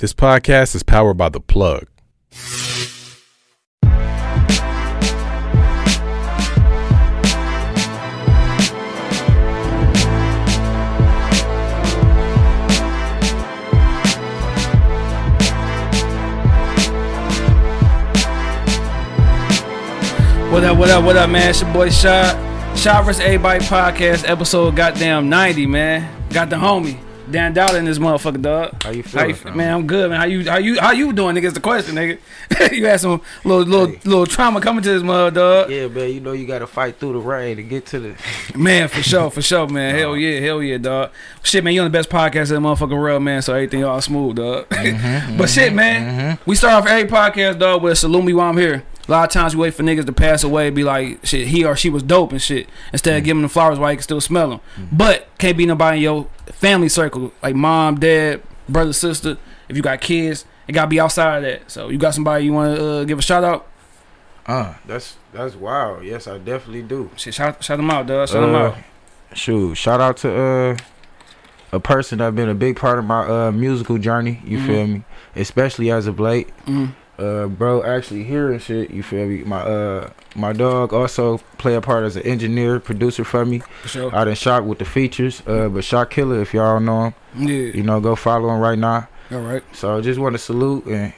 This podcast is powered by The Plug. What up, what up, what up, man? It's your boy Shot. Shot vs. Everybody podcast, episode goddamn 90, man. Got the homie. Dan Dollar in this motherfucker, dog. How you feeling, fam? man? I'm good, man. How you how you how you doing, nigga? Is the question, nigga. you had some little little Hey. little trauma coming to this mother, dog. Yeah, man, you know you gotta fight through the rain to get to the. Man, for sure, for sure, man. Hell yeah, hell yeah, dog. Shit, man, you on the best podcast in the motherfucking world, man. So everything all smooth, dog. Mm-hmm, but shit, mm-hmm, man, mm-hmm. we start off every podcast, dog, with a salute me while I'm here. A lot of times we wait for niggas to pass away, be like, shit, he or she was dope and shit. Instead of giving them flowers while you can still smell them. But can't be nobody in your family circle, like mom, dad, brother, sister. If you got kids, it gotta be outside of that. So you got somebody you want to uh, give a shout out? Uh, that's that's wild. Yes, I definitely do. Shit, shout, shout them out, dog. Shout them Uh, out. Shoot, shout out to uh a person that's been a big part of my uh musical journey. You Mhm. feel me? Especially as of late. Mm. Uh, bro, actually hearing shit. You feel me? My uh my dog also play a part as an engineer, producer for me. For sure. I done shot with the features. Uh, but Shot Killer, if y'all know him, Yeah. you know, go follow him right now. All right. So I just want to salute and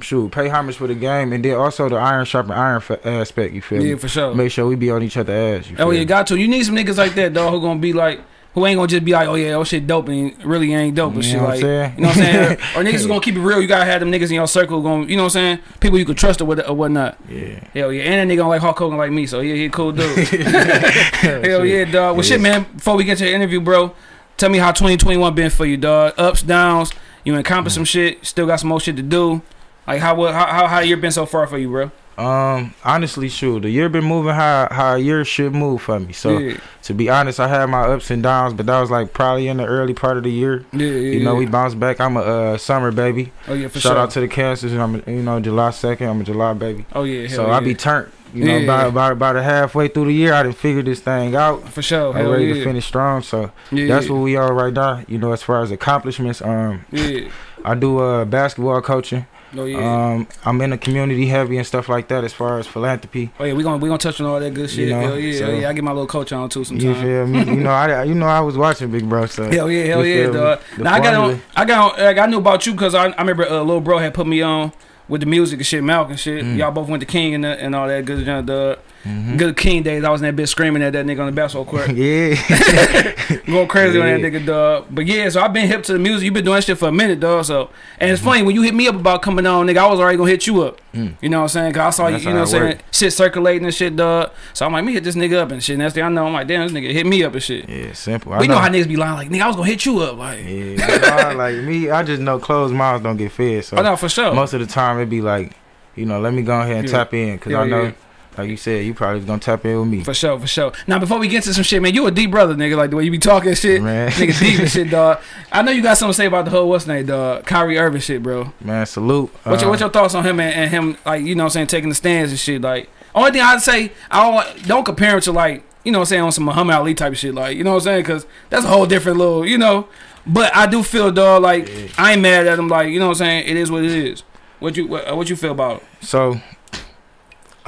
shoot, pay homage for the game, and then also the iron sharpen iron fa- aspect. You feel Yeah, me? for sure. Make sure we be on each other's ass. You Oh feel yeah, got to. You need some niggas like that, dog, who gonna be like, who ain't gonna just be like, oh yeah, oh shit dope and really ain't dope and You shit. like, saying? you know what I'm saying? or niggas is gonna keep it real. You gotta have them niggas in your circle, going, you know what I'm saying? People you can trust or, what, or whatnot. yeah. Hell yeah, and that nigga gonna like Hulk Hogan like me, so yeah, he a cool dude. Hell yeah, dog. Well, shit, man. Before we get to the interview, bro, tell me how 2021 been for you, dog. Ups, downs. You accomplished mm. some shit. Still got some more shit to do. Like how what- how how how year been so far for you, bro? Um, honestly, shoot, the year been moving how how a year should move for me. So yeah, to be honest, I had my ups and downs, but that was like probably in the early part of the year. yeah, yeah. You know, we bounced back. I'm a uh, summer baby. oh yeah for Shout sure. out to the cancers, I'm a, you know July second. I'm a July baby. oh yeah, so yeah. I be turned. You know, Yeah. about about about a halfway through the year, I done figured this thing out. for sure. I'm ready yeah. to finish strong. So Yeah, that's yeah. what we are right now. You know, as far as accomplishments, um, Yeah. I do uh basketball coaching. Oh yeah. Um, I'm in the community heavy and stuff like that. As far as philanthropy, oh yeah. We gonna we gonna touch on all that good shit. You know, hell yeah. so- hell yeah. I get my little coach on too sometimes. you feel me? you know, I you know I was watching Big Bro. So Hell yeah, hell yeah, dog. Now I got on. I got on, like, I knew about you because I, I remember uh, little bro had put me on with the music and shit, Malk and shit. Mm. Y'all both went to King and, the, and all that good junk, dog. Mhm. Good King days. I was in that bitch screaming at that nigga on the basketball court, yeah, going crazy on that nigga, dog. But yeah, so I've been hip to the music. You've been doing shit for a minute, dog. So and it's funny when you hit me up about coming on, nigga. I was already gonna hit you up. Mm. You know what I'm saying? Cause I saw you, That's you know what I'm saying? Shit circulating and shit, dog. So I'm like, me hit this nigga up and shit. Next thing I know, I'm like, damn, this nigga hit me up and shit. yeah, simple. I we know. how niggas be lying, like, nigga, I was gonna hit you up, like. Yeah, like me, I just know closed mouths don't get fed. So Oh no, for sure. most of the time it'd be like, you know, let me go ahead and Yeah. tap in because Yeah, I know, yeah. Like you said, you probably was gonna tap in with me. For sure, for sure. Now before we get to some shit, man, you a deep brother, nigga. Like the way you be talking shit, Man. nigga deep and shit, dog. I know you got something to say about the whole what's name, dog, Kyrie Irving shit, bro. Man, salute. What's your, Uh, what's your thoughts on him and, and him, like you know, what I'm saying taking the stands and shit. Like only thing I'd say, I don't don't compare him to like you know, what I'm saying on some Muhammad Ali type of shit, like you know what I'm saying, because that's a whole different little, you know. But I do feel, dog, like Yeah. I ain't mad at him, like you know what I'm saying. It is what it is. What you what, what you feel about it? So,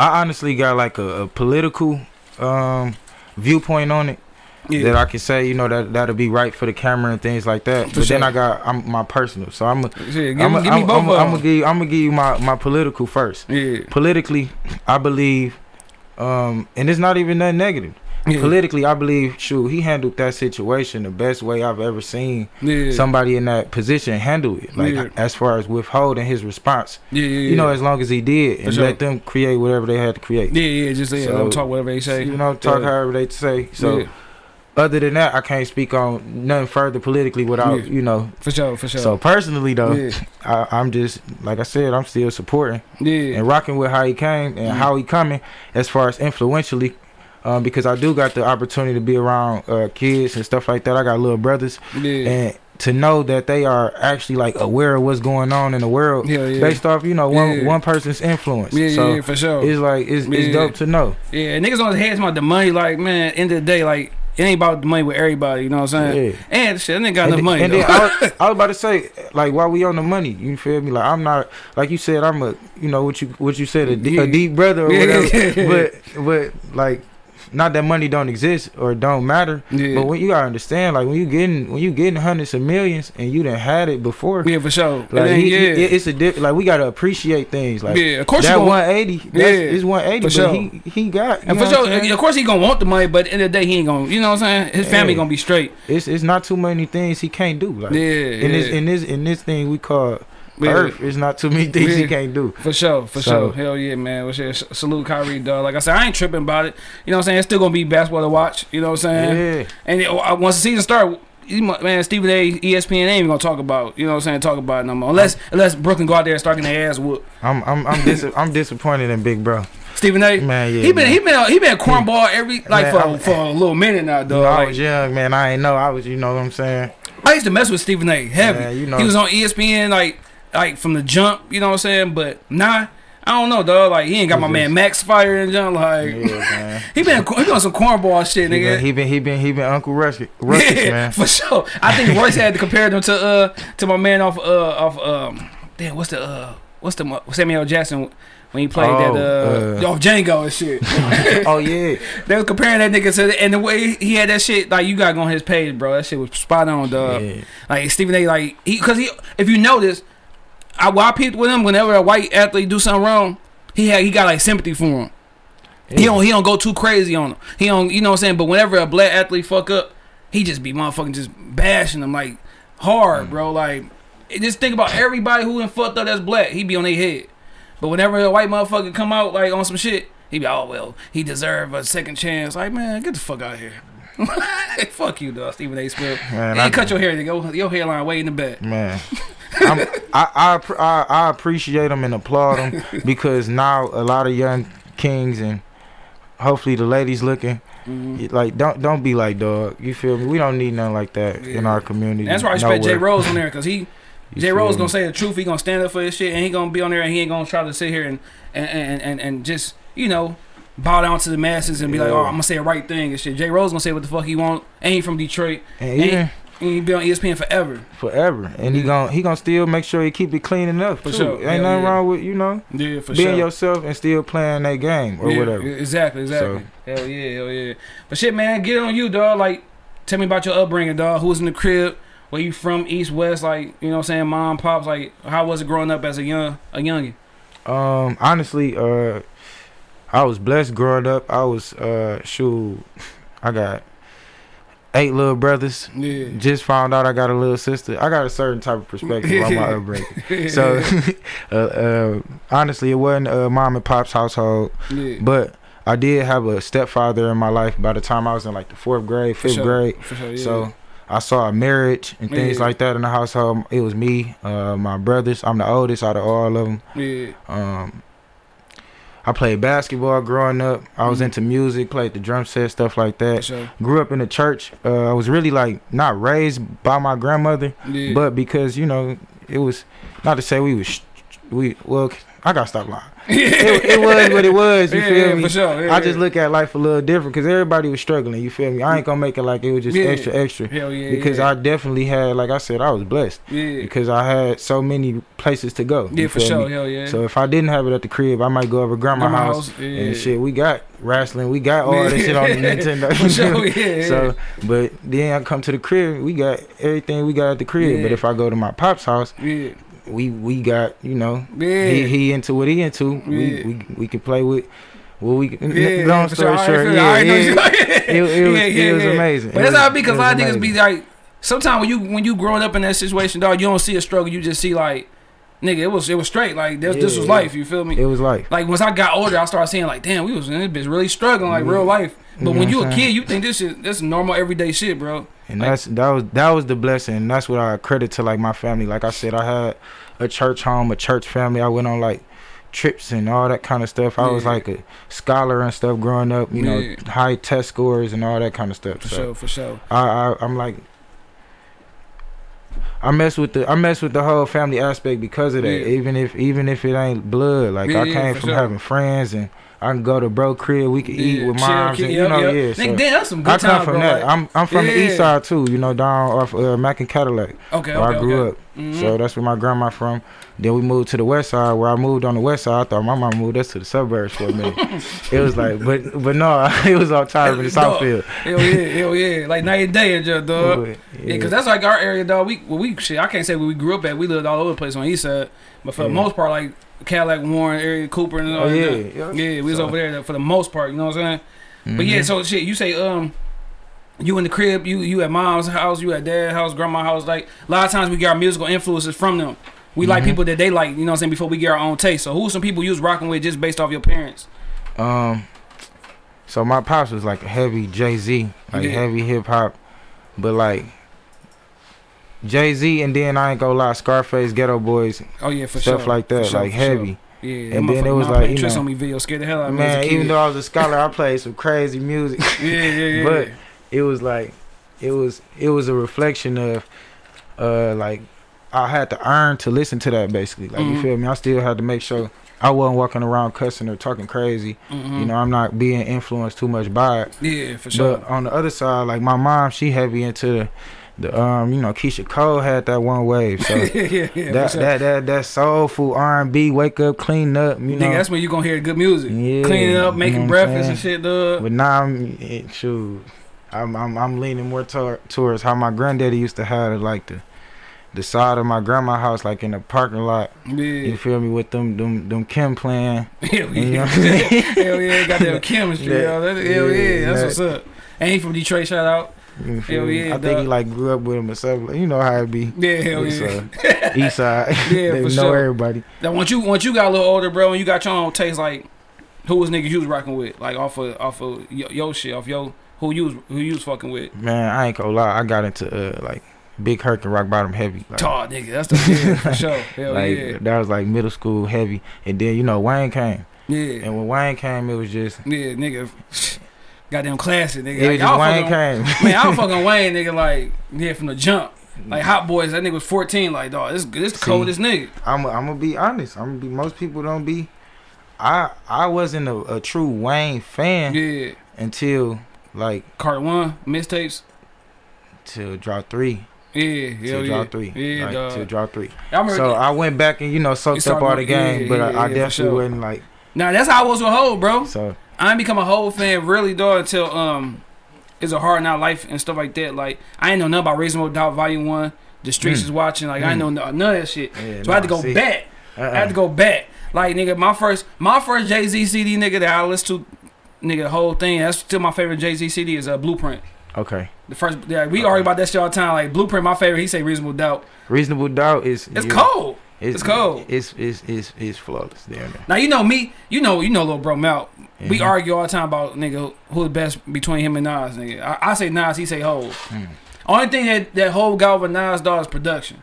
I honestly got like a, a political um, viewpoint on it that I can say, you know, that that'll be right for the camera and things like that. For but then. I got I'm my personal, so I'm shit, give, I'm me- give me both I'm of gonna give you, I'm gonna give you my my political first. Yeah, Politically, I believe, um, and it's not even that negative. Yeah, Politically, I believe, shoot, he handled that situation the best way I've ever seen yeah. somebody in that position handle it. Like Yeah. as far as withholding his response, yeah, yeah, you know, as long as he did, and sure. let them create whatever they had to create. Yeah, yeah, just yeah, So, talk whatever they say. You know, talk however they say. So, other than that, I can't speak on nothing further politically without, you know. for sure, for sure. So personally, though, I, I'm just like I said, I'm still supporting yeah, and rocking with how he came and how he coming as far as influentially. Um, because I do got the opportunity to be around uh, kids and stuff like that. I got little brothers, yeah, and to know that they are actually like aware of what's going on in the world yeah, yeah. based off you know one Yeah. one person's influence. yeah, so yeah, for sure. it's like it's, it's dope to know. Yeah, niggas on his head about the money. Like, man, end of the day, like it ain't about the money with everybody. You know what I'm saying? Yeah. And shit, I ain't got And, enough money. and then. I, was, I was about to say, like, while we on the money, you feel me? Like, I'm not, like you said, I'm a, you know, what you what you said, a, Yeah. a deep brother or Yeah. whatever. but, but like, not that money don't exist or don't matter. yeah. But when you gotta understand, like, when you getting when you getting hundreds of millions and you done had it before, yeah, for sure. like, Like, he, yeah, he- it's a di- like we gotta appreciate things. Like yeah. Of course, that 180, that's, Yeah, it's 180, for but sure. he he got. And for sure, of course, he gonna want the money, but in the the day, he ain't gonna. You know what I'm saying? His family gonna be straight. it's it's not too many things he can't do. Like Yeah, in yeah. this in this in this thing we call Yeah. Earth, it's not too many things he can't do. For sure, for So- sure. Hell yeah, man. Well, shit, salute Kyrie, dog. Like I said, I ain't tripping about it. You know what I'm saying? It's still gonna be basketball to watch. You know what I'm saying? Yeah, And it, uh, once the season start, man, Stephen A. ESPN ain't even gonna talk about. You know what I'm saying? Talk about it no more. Unless unless Brooklyn go out there and start getting their ass whooped. I'm I'm I'm, dis- I'm disappointed in Big Bro. Stephen A. Man, yeah. he been man. he been he been cornball every like Man, for I'm- for a little minute now, You dog. know, I was young, man. I ain't know. I was, you know what I'm saying. I used to mess with Stephen A. Heavy. You know. He was on ESPN like like from the jump. You know what I'm saying? But nah, I don't know, dog. Like he ain't got my He man Max Fire and jump. Like Yeah, he been he been on some cornball shit, He nigga. been, he been he been he been Uncle Ruckus, Ruckus yeah, man. for sure. I think Royce had to compare them to uh to my man off uh off um damn what's the uh what's the Samuel Jackson when he played Oh, that uh, uh, off Django and shit. oh yeah, they was comparing that nigga to and the way he had that shit like you got on his page, bro. That shit was spot on, dog. yeah. Like Stephen A. Like he because he if you notice, I I peeped with him whenever a white athlete do something wrong, he had he got like sympathy for him. He don't he don't go too crazy on him. He don't you know what I'm saying. But whenever a black athlete fuck up, he just be motherfucking just bashing them like hard, mm. bro. Like just think about everybody who done fucked up that's black. He be on their head. But whenever a white motherfucker come out like on some shit, he be oh well he deserve a second chance. Like man, get the fuck out of here. fuck you, dog. Stephen A. Smith. Man, you I- ain't cut your hair, nigga. Your hairline way in the back. Man, I, I I I appreciate them and applaud them because now a lot of young kings and hopefully the ladies looking Mhm. like don't don't be like dog. You feel me? We don't need nothing like that in our community. That's why I respect Jay. Rose on there because he You Jay Rose gonna say the truth. He gonna stand up for his shit, and he gonna be on there, and he ain't gonna try to sit here and and and and, and just you know bow down to the masses and be like, oh, I'm gonna say the right thing and shit. Jay Rose gonna say what the fuck he want, Ain't from Detroit, and even and he be on ESPN forever. forever, and he gon' he gonna still make sure he keep it clean enough. For too. sure. Ain't nothing yeah. wrong with you know Yeah, for being sure. yourself and still playing that game or yeah, whatever. Exactly, exactly. Hell yeah, hell yeah. But shit, man, get on you, dog. Like, tell me about your upbringing, dog. Who was in the crib? Where you from? East, west? Like, you know, what I'm saying, mom, pops. Like, how was it growing up as a young, a youngin? Um, honestly, uh, I was blessed growing up. I was uh, shoot, I got eight little brothers. Yeah. Just found out I got a little sister. I got a certain type of perspective on my upbringing. So, uh, uh, honestly, it wasn't a mom and pop's household, yeah. but I did have a stepfather in my life. By the time I was in like the fourth grade, fifth sure, grade, sure, yeah. so I saw a marriage and things like that in the household. It was me, uh, my brothers. I'm the oldest out of all of them. yeah. Um, I played basketball growing up. I was Mhm. into music, played the drum set, stuff like that. sure. Grew up in the church. Uh, I was really like not raised by my grandmother, Yeah. but because you know it was not to say we was we well I gotta stop lying. It, it was what it was. You yeah, feel yeah, me? Sure. Yeah, I just look at life a little different because everybody was struggling. You feel me? I ain't gonna make it like it was just extra, extra. Hell yeah. Because. I definitely had, like I said, I was blessed Yeah. because I had so many places to go. Yeah, for sure. me? Hell yeah. So if I didn't have it at the crib, I might go over grandma's Grandma house, and shit. We got wrestling, we got all that shit on the Nintendo. For sure. Yeah. So, but then I come to the crib, we got everything we got at the crib. But if I go to my pop's house, yeah. We we got you know Yeah. he he into what he into. Yeah. We we we can play with. Well, we yeah, long story sure. Short, yeah, yeah, it, it was, Yeah, yeah, it was amazing. But that's how it be because a lot of niggas be like, sometimes when you when you growing up in that situation, dog, you don't see a struggle. You just see like, nigga, it was it was straight. Like this, this was life. You feel me? It was like like once I got older, I started seeing like, damn, we was in this bitch really struggling like real life. But You know when you a kid, you think this shit this is normal everyday shit, bro. And Like- that's that was that was the blessing. And that's what I credit to like my family. Like I said, I had a church home, a church family. I went on like trips and all that kind of stuff. I was like a scholar and stuff growing up. You know, high test scores and all that kind of stuff. For so sure, for sure. I, I I'm like I mess with the I mess with the whole family aspect because of that. Yeah. Even if even if it ain't blood, like I came from sure. having friends and I can go to bro crib. We can eat Yeah, with moms, kid, and, you yep, know, yep. yeah. Nigga, damn, that's some good I come times, from bro. that. like- I'm I'm from the east side too. You know, down off uh, Mack and Cadillac, okay, where okay, I grew okay. up. Mhm. So that's where my grandma from. Then we moved to the west side. Where I moved on the west side, I thought my mom moved us to the suburbs for a minute. it was like, but but no, it was all time in the. Southfield. Hell yeah, hell yeah. Like night and day just dog. Yeah, because that's like our area, dog. We, well, we shit. I can't say where we grew up at. We lived all over the place on the east side, but for the most part, like Cadillac, Warren area, Cooper, and all Oh, that. yeah, yeah, yeah. we was So- over there for the most part. You know what I'm saying? But yeah, Mhm. so shit. You say um, you in the crib, you you at mom's house, you at dad's house, grandma's house. Like a lot of times we get our musical influences from them. We like Mhm. people that they like. You know what I'm saying? Before we get our own taste. So who's some people you was rocking with just based off your parents? Um, so my pops was like a heavy Jay Z, like Yeah. heavy hip hop, but like Jay Z, and then I ain't gonna lie, Scarface, Geto Boys, Oh yeah, for stuff sure. like that, sure, like for sure. heavy. Yeah, And then it was like, you tricks know- on me video scared the hell out of me. Man, even though I was a scholar, I played some crazy music. yeah, yeah, yeah. but it was like, it was it was a reflection of, uh, like I had to earn to listen to that basically. Like Mhm. you feel me? I still had to make sure I wasn't walking around cussing or talking crazy. Mhm. You know, I'm not being influenced too much by it. yeah, for sure. But on the other side, like my mom, she heavy into the um, you know, Keyshia Cole had that one wave. So yeah, yeah, that, sure. that that that soulful R and B, wake up, clean up, you know. That's when you gonna hear good music. Yeah, Cleaning up, you making know breakfast and shit, dog. but now I'm it, shoot, I'm I'm I'm leaning more tor- towards how my granddaddy used to have it, like the the side of my grandma house, like in the parking lot. Yeah. You feel me with them them them Kem playing. Hell You know yeah. what I'm saying? hell yeah. Got that chemistry, That- yo. That, hell yeah. yeah, That's that- what's up. He from Detroit, shout out. You feel Hell me? yeah, I think he like grew up with him or something. You know how it be. Yeah, hell It's, yeah. uh, East side. Yeah, they for know sure. everybody. Now once you once you got a little older, bro, and you got your own taste, like who was niggas you was rocking with, like off of off of yo, yo shit, off yo who you was who you was fucking with. Man, I ain't gonna lie. I got into uh like Big Herc and Rock Bottom heavy. Like, Taw nigga, that's the shit for sure. Hell like yeah, that was like middle school heavy. And then you know Wayne came, yeah, and when Wayne came, it was just yeah, nigga. Goddamn classic, nigga. was Like, just Wayne fucking- came. Man, I was fucking Wayne, nigga, like, yeah, from the jump. Like, mm. Hot Boys, that nigga was 14, like, dog, this, this the See. coldest nigga. I'm I'm gonna be honest. I'm gonna be. Most people don't be. I I wasn't a, a true Wayne fan Yeah. until like Cart 1, mixtapes. till drop three. Yeah, hell Till yeah. drop three. Yeah, like, dog. till drop three. I So I went back and you know soaked up all the game, yeah, but yeah, I, I yeah, definitely sure. wasn't like now, that's how I was with Hov, bro. so. I didn't become a whole fan really, though until, um, It's a Hard Not Life and stuff like that. Like, I ain't know nothing about Reasonable Doubt Volume 1. The Streets Mm. is watching. Like, I ain't know Mm. none of that shit. Yeah, So I had to go see. back. Uh-uh. I had to go back. Like nigga, my first my first Jay Z CD nigga that I listened to, nigga, the whole thing. That's still my favorite Jay Z CD is a uh, Blueprint. Okay. The first, yeah, we argue about that shit all the time. Like Blueprint, my favorite. He say Reasonable Doubt. Reasonable doubt is It's cold. It's cold. It's it's it's it's flawless. Damn it. Now you know me. You know you know little bro Mel. We Mhm. argue all the time about nigga who the best between him and Nas. Nigga, I, I say Nas. He say Hov. Mm. Only thing that that Hov got over Nas dog is production.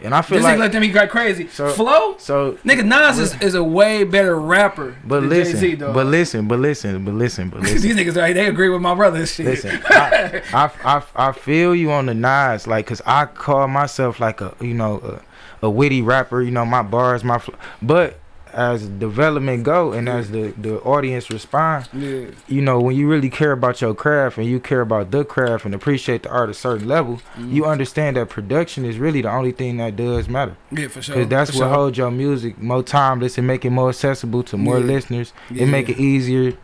And I feel This like let them be got crazy. So- Flow, so. nigga Nas is, is a way better rapper. But listen, Jay-Z, but listen, but listen, but listen, but listen. These niggas, right, they agree with my brother and shit. Listen, I, I, I, I feel you on the Nas, like, cause I call myself like a, you know, a, a witty rapper. You know, my bars, my, fl- but as development go and as the the audience respond, yeah, you know, when you really care about your craft and you care about the craft and appreciate the art at a certain level, mm-hmm. you understand that production is really the only thing that does matter. yeah, for sure. Cause that's for what sure. holds your music more timeless and make it more accessible to more Yeah. listeners. Yeah. It make it easier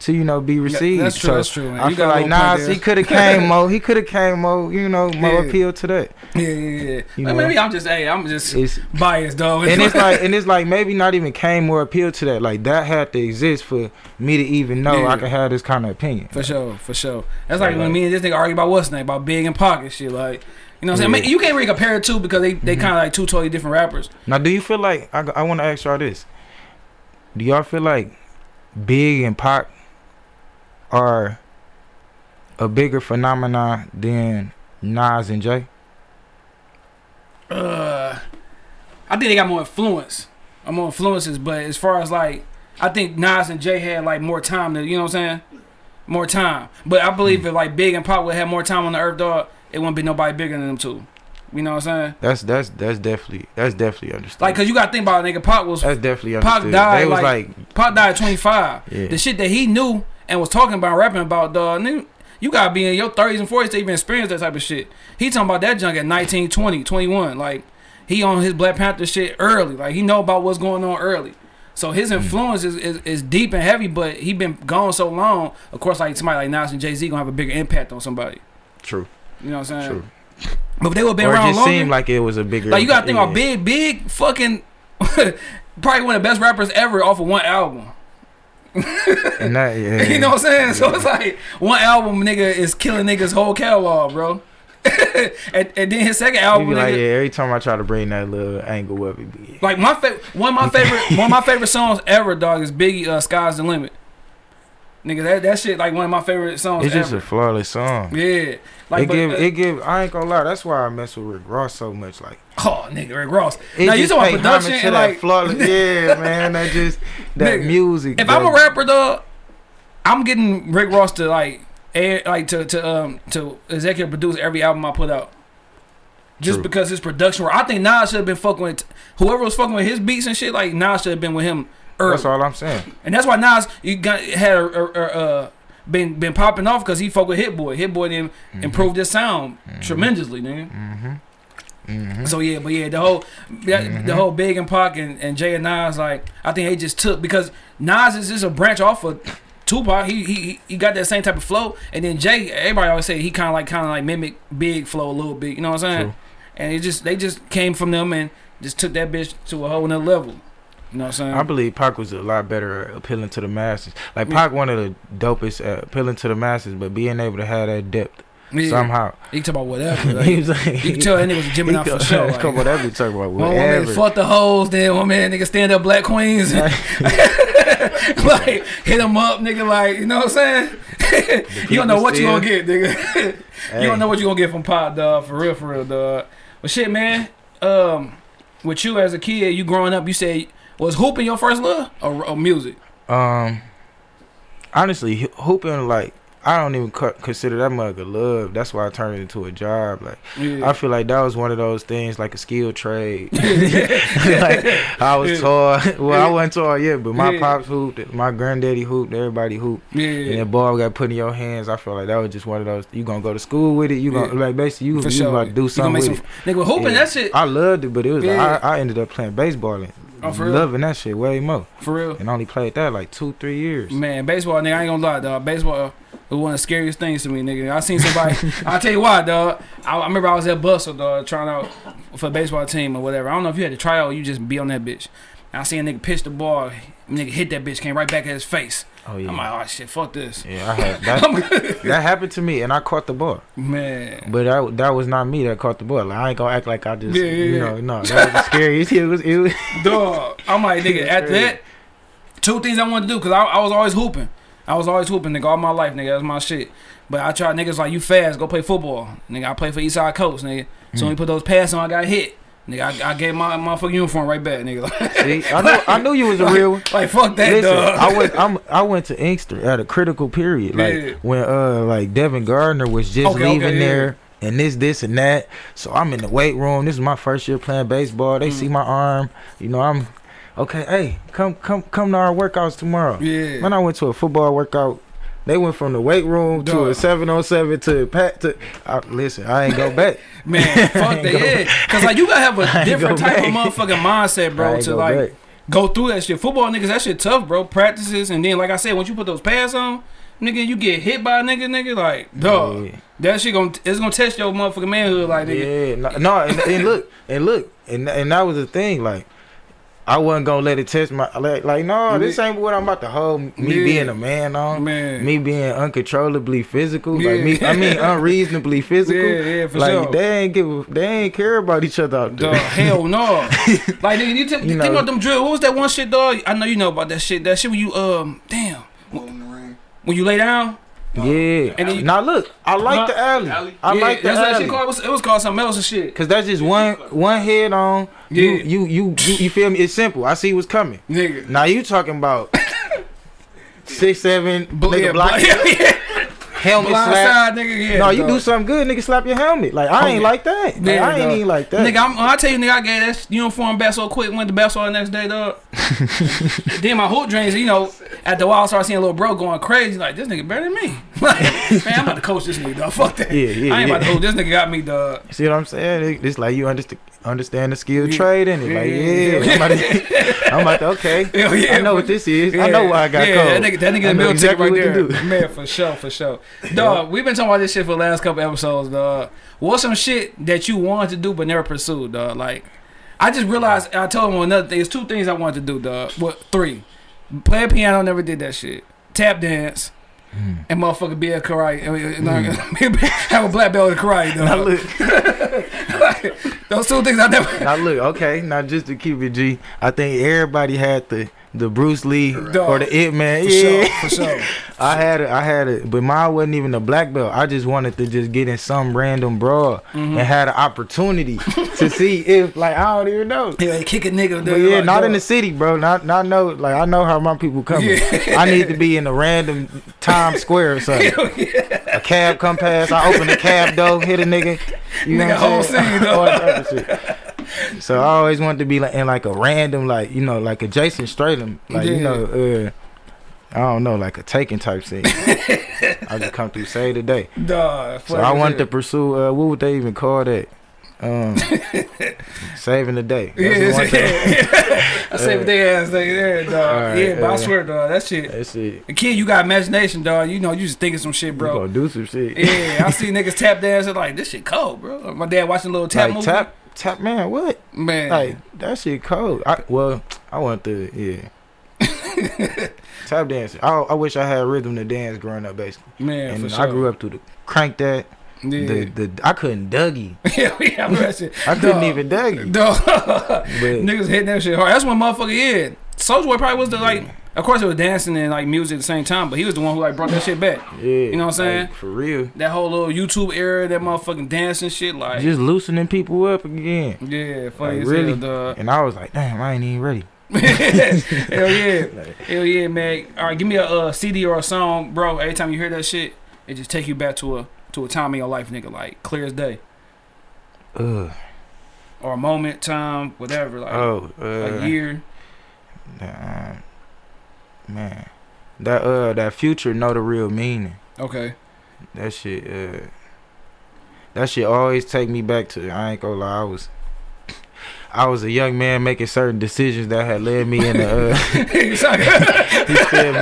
to you know be received. that's true, So that's true, man. I You feel like Nas, he could have came more. He could have came more. You know, more Yeah. appeal to that. Yeah, yeah, yeah. Like, maybe I'm just, hey, I'm just It's biased, though. and it's like and it's like maybe not even came more appeal to that. Like that had to exist for me to even know Yeah. I could have this kind of opinion. for sure, for sure. That's So, like when me and this nigga argue about what's name about big and pocket shit. Like, you know what I'm saying? Yeah. You can't really compare it to because they they Mhm. kind of like two totally different rappers. Now, do you feel like I, I want to ask y'all this? Do y'all feel like Big and Pac are a bigger phenomenon than Nas and Jay? Uh, I think they got more influence, or more influences. But as far as like, I think Nas and Jay had like more time to, you know what I'm saying? More time. But I believe if like Big and Pop would have more time on the earth, dog, it wouldn't be nobody bigger than them two. You know what I'm saying? That's that's that's definitely that's definitely understood. Like, cause you got to think about it, nigga. Pop was that's definitely understood. died, they was like- like, Pac died at 25. Yeah. The shit that he knew and was talking about, rapping about, dog, nigga, you gotta be in your 30s and 40s to even experience that type of shit. He talking about that junk at 19, 20, 21. Like, he on his Black Panther shit early. Like, he know about what's going on early. So his Mm. influence is, is, is deep and heavy, but he been gone so long. Of course, like somebody like Nas and Jay Z gonna have a bigger impact on somebody. true, You know what I'm saying? true. But if they would been Or it around just longer. seemed like it was a bigger. Like you gotta think yeah. about big, big fucking probably one of the best rappers ever off of one album. And that, yeah. You know what I'm saying? So it's like one album nigga is killing niggas whole catalog, bro. and, and then his second album, nigga, like, like, yeah, every time I try to bring that little angle up, it be my favorite, one of my favorite, one of my favorite songs ever, dog, is Biggie, uh, "Sky's the Limit." Nigga, that that shit like one of my favorite songs it's just ever. a flawless song. yeah, like it but, give uh, it give. I ain't gonna lie. That's why I mess with Rick Ross so much. Like, oh nigga, Rick Ross. now you talking about production and that like flawless. Yeah, man. That just that Nigga, music. if I'm a rapper, though, I'm getting Rick Ross to like air, like to to um to executive produce every album I put out. Just True. because his production work, I think Nas should have been fucking with whoever was fucking with his beats and shit. Like Nas should have been with him early, That's all I'm saying. and that's why Nas you got had a, a, a, uh been been popping off because he fucked with Hit Boy. Hit Boy then Mm-hmm. improved his sound tremendously, nigga. Mm-hmm. So yeah, but yeah, the whole that, the whole Big and Pac and, and Jay and Nas, like I think they just took because Nas is just a branch off of Tupac. He he he got that same type of flow, and then Jay, everybody always say he kind of like kind of like mimic Big flow a little bit. You know what I'm saying? True. And it just they just came from them and just took that bitch to a whole nother level. You know what I'm saying? I believe Pac was a lot better appealing to the masses. Like Yeah. Pac, one of the dopest at appealing to the masses, but being able to have that depth yeah. somehow. He can talk about whatever. Like, he was like, you can tell that nigga was Gemini for sure. Like, whatever you talk about, one woman whatever. fuck the hoes, then one man nigga stand up black queens. like hit him up, nigga. Like you know what I'm saying? you don't know what you gonna get, nigga. you don't know what you gonna get from Pop, dog. For real, for real, dog. But shit, man. Um, with you as a kid, you growing up, you say was hooping your first love or, or music? Um, honestly, hooping like I don't even consider that mug a love. That's why I turned it into a job. Like Yeah. I feel like that was one of those things, like a skill trade. like I was Yeah. taught. Well, I wasn't taught yet, but my Yeah. pops hooped, my granddaddy hooped, everybody hooped. Yeah. And yeah. the ball got put in your hands. I feel like that was just one of those. You gonna go to school with it. You gonna Yeah. like basically you For you sure. about to do something with some- it. Nigga, hooping Yeah. that shit. I loved it, but it was Yeah. like I, I ended up playing baseball and Oh, for real? loving that shit way more. For real. And only played that like two three years. Man, baseball, nigga, I ain't gonna lie, dog. Baseball was one of the scariest things to me, nigga. I seen somebody. I'll tell you why, dog. I, I remember I was at Bustle, dog, trying out for a baseball team or whatever. I don't know if you had to try out or you just be on that bitch. I seen a nigga pitch the ball, nigga hit that bitch, came right back at his face. Oh yeah. I'm like, oh shit, fuck this. yeah, I had that. that happened to me, and I caught the ball. Man. But that that was not me that caught the ball. Like, I ain't gonna act like I just, Yeah, yeah, you yeah. know, no, that was scariest. It was, it was. Dog. I'm like, nigga, after that, two things I wanted to do, because I, I was always hooping. I was always hooping, nigga, all my life, nigga. That's my shit. But I tried niggas like, you fast, go play football. Nigga, I play for Eastside Coast, nigga. So when mm. you put those passes on, I got hit. Nigga, I, I gave my motherfucking uniform right back, nigga. See, I knew, I knew you was a real one. like, fuck that, Listen, dog. I went, I'm, I went to Inkster at a critical period, like Yeah. when uh, like Devin Gardner was just Okay, okay, leaving yeah. there, and this, this, and that. So I'm in the weight room. This is my first year playing baseball. Mm. They see my arm. You know, I'm okay. Hey, come, come, come to our workouts tomorrow. yeah. When I went to a football workout, they went from the weight room to a seven on seven to pat to. I, listen, I ain't go back. Man, fuck that, go yeah. Because, like, you got to have a different type of motherfucking mindset, bro, to, go like, back. go through that shit. Football niggas, that shit tough, bro. Practices, and then, like I said, once you put those pads on, nigga, you get hit by a nigga, nigga, like, dog. Yeah. That shit gonna it's gonna test your motherfucking manhood, like nigga. Yeah, no, no and, and look, and look, and and that was the thing. Like, I wasn't gonna let it test my like. Like, no, this ain't what I'm about to hold me Yeah. being a man on. Man. Me being uncontrollably physical, Yeah. like me. I mean, unreasonably physical. Yeah, yeah, for like sure. they ain't give, they ain't care about each other out Dog, there. hell no. like nigga, you, t- You think know. about them drill. What was that one shit, dog? I know you know about that shit. That shit when you um damn Rolling when you lay down. Yeah. And then you- now look, I like Huh? the alley. Alley? I yeah, like the that's what that alley. shit called. It was, it was called something else and shit. Cause that's just one one head on. You, Yeah. you you you you feel me? It's simple. I see what's coming. Nigga. Now you talking about six seven Bl- nigga yeah, block. bl- yeah. Helmet slap. side, nigga. Yeah, no, you do something good, nigga. Slap your helmet. Like I Oh, ain't yeah. like that. Like, Yeah, I ain't dog. even like that. Nigga, I'm, I tell you, nigga, I gave that uniform back so quick. Went to basketball the next day, dog. then my hoop dreams, you know, at the while, I started seeing a little bro going crazy. Like this nigga better than me. Like, man, I'm about to coach this nigga, dog. Fuck that. Yeah, yeah, I ain't about to yeah. hoop. This nigga got me, dog. See what I'm saying? It's like you understand understand the skill Yeah. trade in it. Like Yeah, yeah, yeah. I'm, about to, I'm about to okay. Hell yeah, I know what this is. I know why I got yeah, cold. That nigga, that nigga I in the know exactly right what there. to do. Man, for sure, for sure. Dog, we've been talking about this shit for the last couple episodes, dog. What's some shit that you wanted to do but never pursued, dog? Like, I just realized I told him another thing. There's two things I wanted to do, dog. What three? Play a piano, never did that shit. Tap dance. Hmm. And motherfucker be a karate, uh, uh, hmm. like, have a black belt in karate, dog. Those two things I never. now look. Okay, now just to keep it G, I think everybody had the the Bruce Lee Dog. or the It Man. For Yeah, sure, for sure. I had it. I had it, but mine wasn't even a black belt. I just wanted to just get in some random brawl Mm-hmm. and had an opportunity to see if, like, I don't even know. Yeah, kick a nigga. But yeah, not in the city, bro. Not, not know. Like I know how my people coming. Yeah. I need to be in a random Times Square or something. A cab come past. I open the cab door, hit a nigga. You know Nigga, what whole scene, dog. That shit. So I always wanted to be like in like a random, like you know, like a Jason Statham, like you know, uh, I don't know, like a taking type scene. I just come through save the day. Dog, So I wanted to pursue. Uh, what would they even call that? Um, saving the day. That's the Yeah. I what they ass they there, dog. Alright, yeah, but I swear, dog, that shit. That's it. A kid, you got imagination, dog. You know, you just thinking some shit, You bro. gonna do some shit. Yeah, I see niggas tap dancing like this shit cold, bro. My dad watching a little tap like movie. tap, tap, man. What? man. Like that shit cold. I well, I want to yeah. tap dancing. I, I wish I had rhythm to dance growing up, basically. man, and for I sure. grew up through the crank that. Yeah, The the I couldn't Dougie. yeah, yeah, I remember that shit. I couldn't Dog. even Dougie. Dog. But niggas hitting that shit hard. That's when motherfucker yeah. Soulja Boy probably was the like. Of course, it was dancing and like music at the same time, but he was the one who like brought that shit back. yeah, You know what I'm saying? like, for real. That whole little YouTube era, that motherfucking dancing shit, like Just loosening people up again. yeah, funny Like, as really? hell. And I was like, damn, I ain't even ready. Hell yeah. Hell yeah, man. All right, give me a uh, CD or a song, bro. Every time you hear that shit, it just take you back to a to a time in your life, nigga, like clear as day. Ugh. Or a moment, time, whatever, like Oh, uh, a year. um, man, that uh, that future know the real meaning. Okay. That shit, uh, that shit always take me back to. I ain't gonna lie, I was, I was a young man making certain decisions that had led me in the. Uh, you feel me?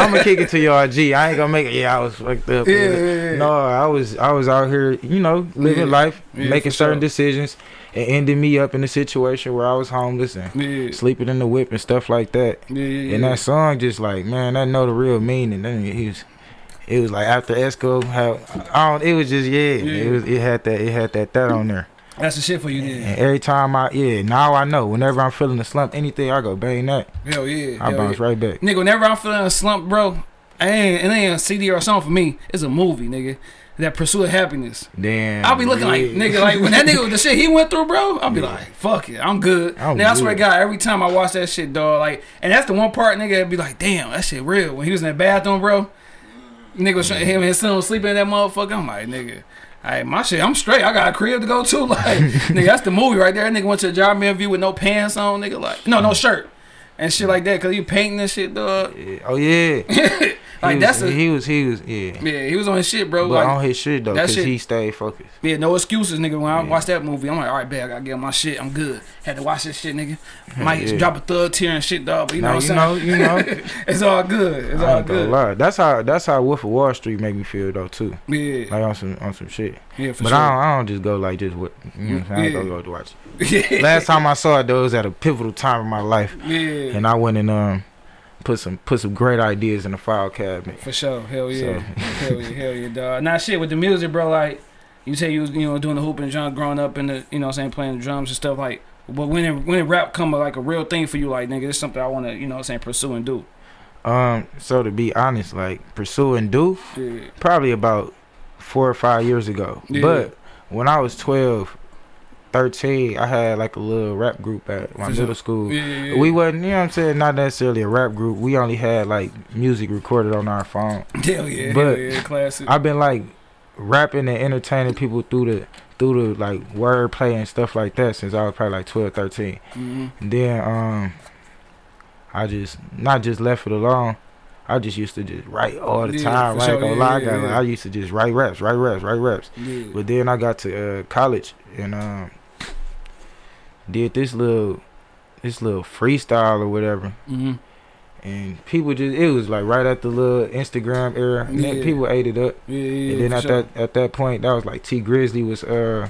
I'm gonna kick it to y'all, G. I ain't gonna make it. Yeah, I was fucked up. Yeah, yeah, yeah. No, I was, I was out here, you know, living life, making certain sure. decisions, and ending me up in a situation where I was homeless and sleeping in the whip and stuff like that. yeah, yeah, And that song just like, man, I know the real meaning. Then he was, it was like after Esco, how I don't. It was just yeah, Yeah. it was. It had that. It had that that on there. That's the shit for you, then. And every time I yeah, now I know. Whenever I'm feeling a slump, anything I go bang that, Hell yeah. I hell bounce yeah. right back. Nigga, whenever I'm feeling a slump, bro, it ain't, it ain't a CD or a song for me. It's a movie, nigga. That Pursuit of Happiness. Damn. I'll be looking like, nigga, like when that nigga, the shit he went through, bro, I'll be Yeah. like, fuck it, I'm good. I'm Nigga, I swear to. God, every time I watch that shit, dog, like, and that's the one part, nigga, it'd be like, damn, that shit real. When he was in that bathroom, bro, nigga was him and his son was sleeping in that motherfucker. I'm like, nigga. Hey, my shit, I'm straight. I got a crib to go to. Like, nigga, that's the movie right there. That nigga went to a job interview with no pants on, nigga. Like, no, no mm. shirt and shit like that. Cause you painting and shit, dog. Yeah. Oh yeah. Like he that's a he was he was yeah. yeah. He was on his shit, bro. But like, on his shit though, cause shit- he stayed focused. Yeah, no excuses, nigga. When I Yeah. watched that movie, I'm like, all right, bet I gotta get my shit. I'm good. Had to watch this shit, nigga. Might yeah. drop a third tier and shit, dog. But you know what I'm know, saying? you know. it's all good. It's I all good. lie. That's how that's how Wolf of Wall Street make me feel though too. Yeah, Like on some on some shit. Yeah, for but sure. I don't I don't just go like this what you know what I'm saying. Ain't Yeah. gonna go to watch Last time I saw it, though, was at a pivotal time in my life, yeah, and I went and um put some put some great ideas in the file cabinet. for sure. Hell yeah, So- hell yeah, hell yeah, dog. Now shit with the music, bro. Like you say, you was you know doing the hoop and jump, growing up in the you know what I'm saying playing the drums and stuff like. But when it, when it rap come like a real thing for you, like nigga, it's something I want to you know what I'm saying pursue and do. Um, so to be honest, like pursue and do Yeah, probably about four or five years ago. Yeah. But when I was twelve, 13, I had like a little rap group at my middle school. Yeah, yeah, yeah. We wasn't, you know what I'm saying, not necessarily a rap group. We only had like music recorded on our phone. Hell yeah, But hell yeah, classic. I've been like rapping and entertaining people through the through the like wordplay and stuff like that since I was probably like 12, 13. hmm then um I just not just left it alone. I just used to just write all the Yeah, time. ain't sure. gonna Yeah, lie, I, yeah. I used to just write raps, write raps, write raps. But then I got to uh, college and um, did this little this little freestyle or whatever. hmm And people just it was like right at the little Instagram era. And people ate it up. And then at sure. that at that point that was like Tee Grizzley was uh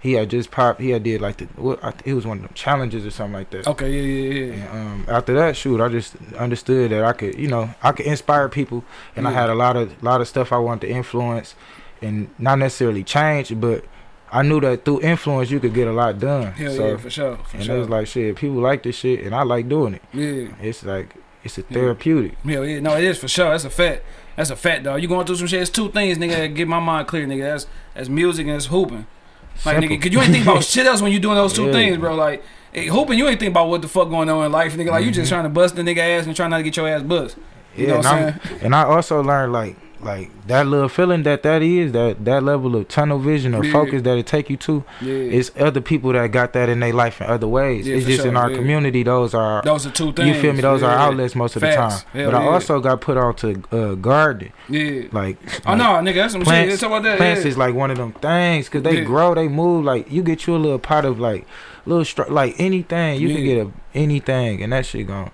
he had just popped he had did like the what I, it was one of them challenges or something like that. Okay, yeah, yeah, yeah. And um, after that shoot, I just understood that I could, you know, I could inspire people, and I had a lot of lot of stuff I wanted to influence, and not necessarily change, but I knew that through influence you could get a lot done. Hell so, yeah, for sure. For and sure. it was like shit. People like this shit, and I like doing it. yeah. It's like it's a therapeutic. Hell yeah, no, it is for sure. That's a fact. That's a fact, dog. You going through some shit. It's two things, nigga, that get my mind clear, nigga. That's that's music and it's hooping. Like, Simple. nigga, cause you ain't think about shit else when you doing those two Yeah. things, bro. Like, hey, hooping, you ain't think about what the fuck going on in life, nigga. Like, you just Mhm. trying to bust the nigga ass and trying not to get your ass bust. You yeah, know what I'm I'm- saying? and I also learned like like that little feeling that that is that that level of tunnel vision or Yeah. focus that it take you to. Yeah. It's other people that got that in their life in other ways. Yeah, it's just in our community. Those are those are two things. You feel me? Those are outlets most of the time. Hell but I also got put on to uh, gardening. Yeah. Like, Oh like, no, nigga, that's some shit. plants, talk about that. plants is like one of them things because they grow, they move. Like you get you a little pot of like little str- like anything. You can get a anything, and that shit gone.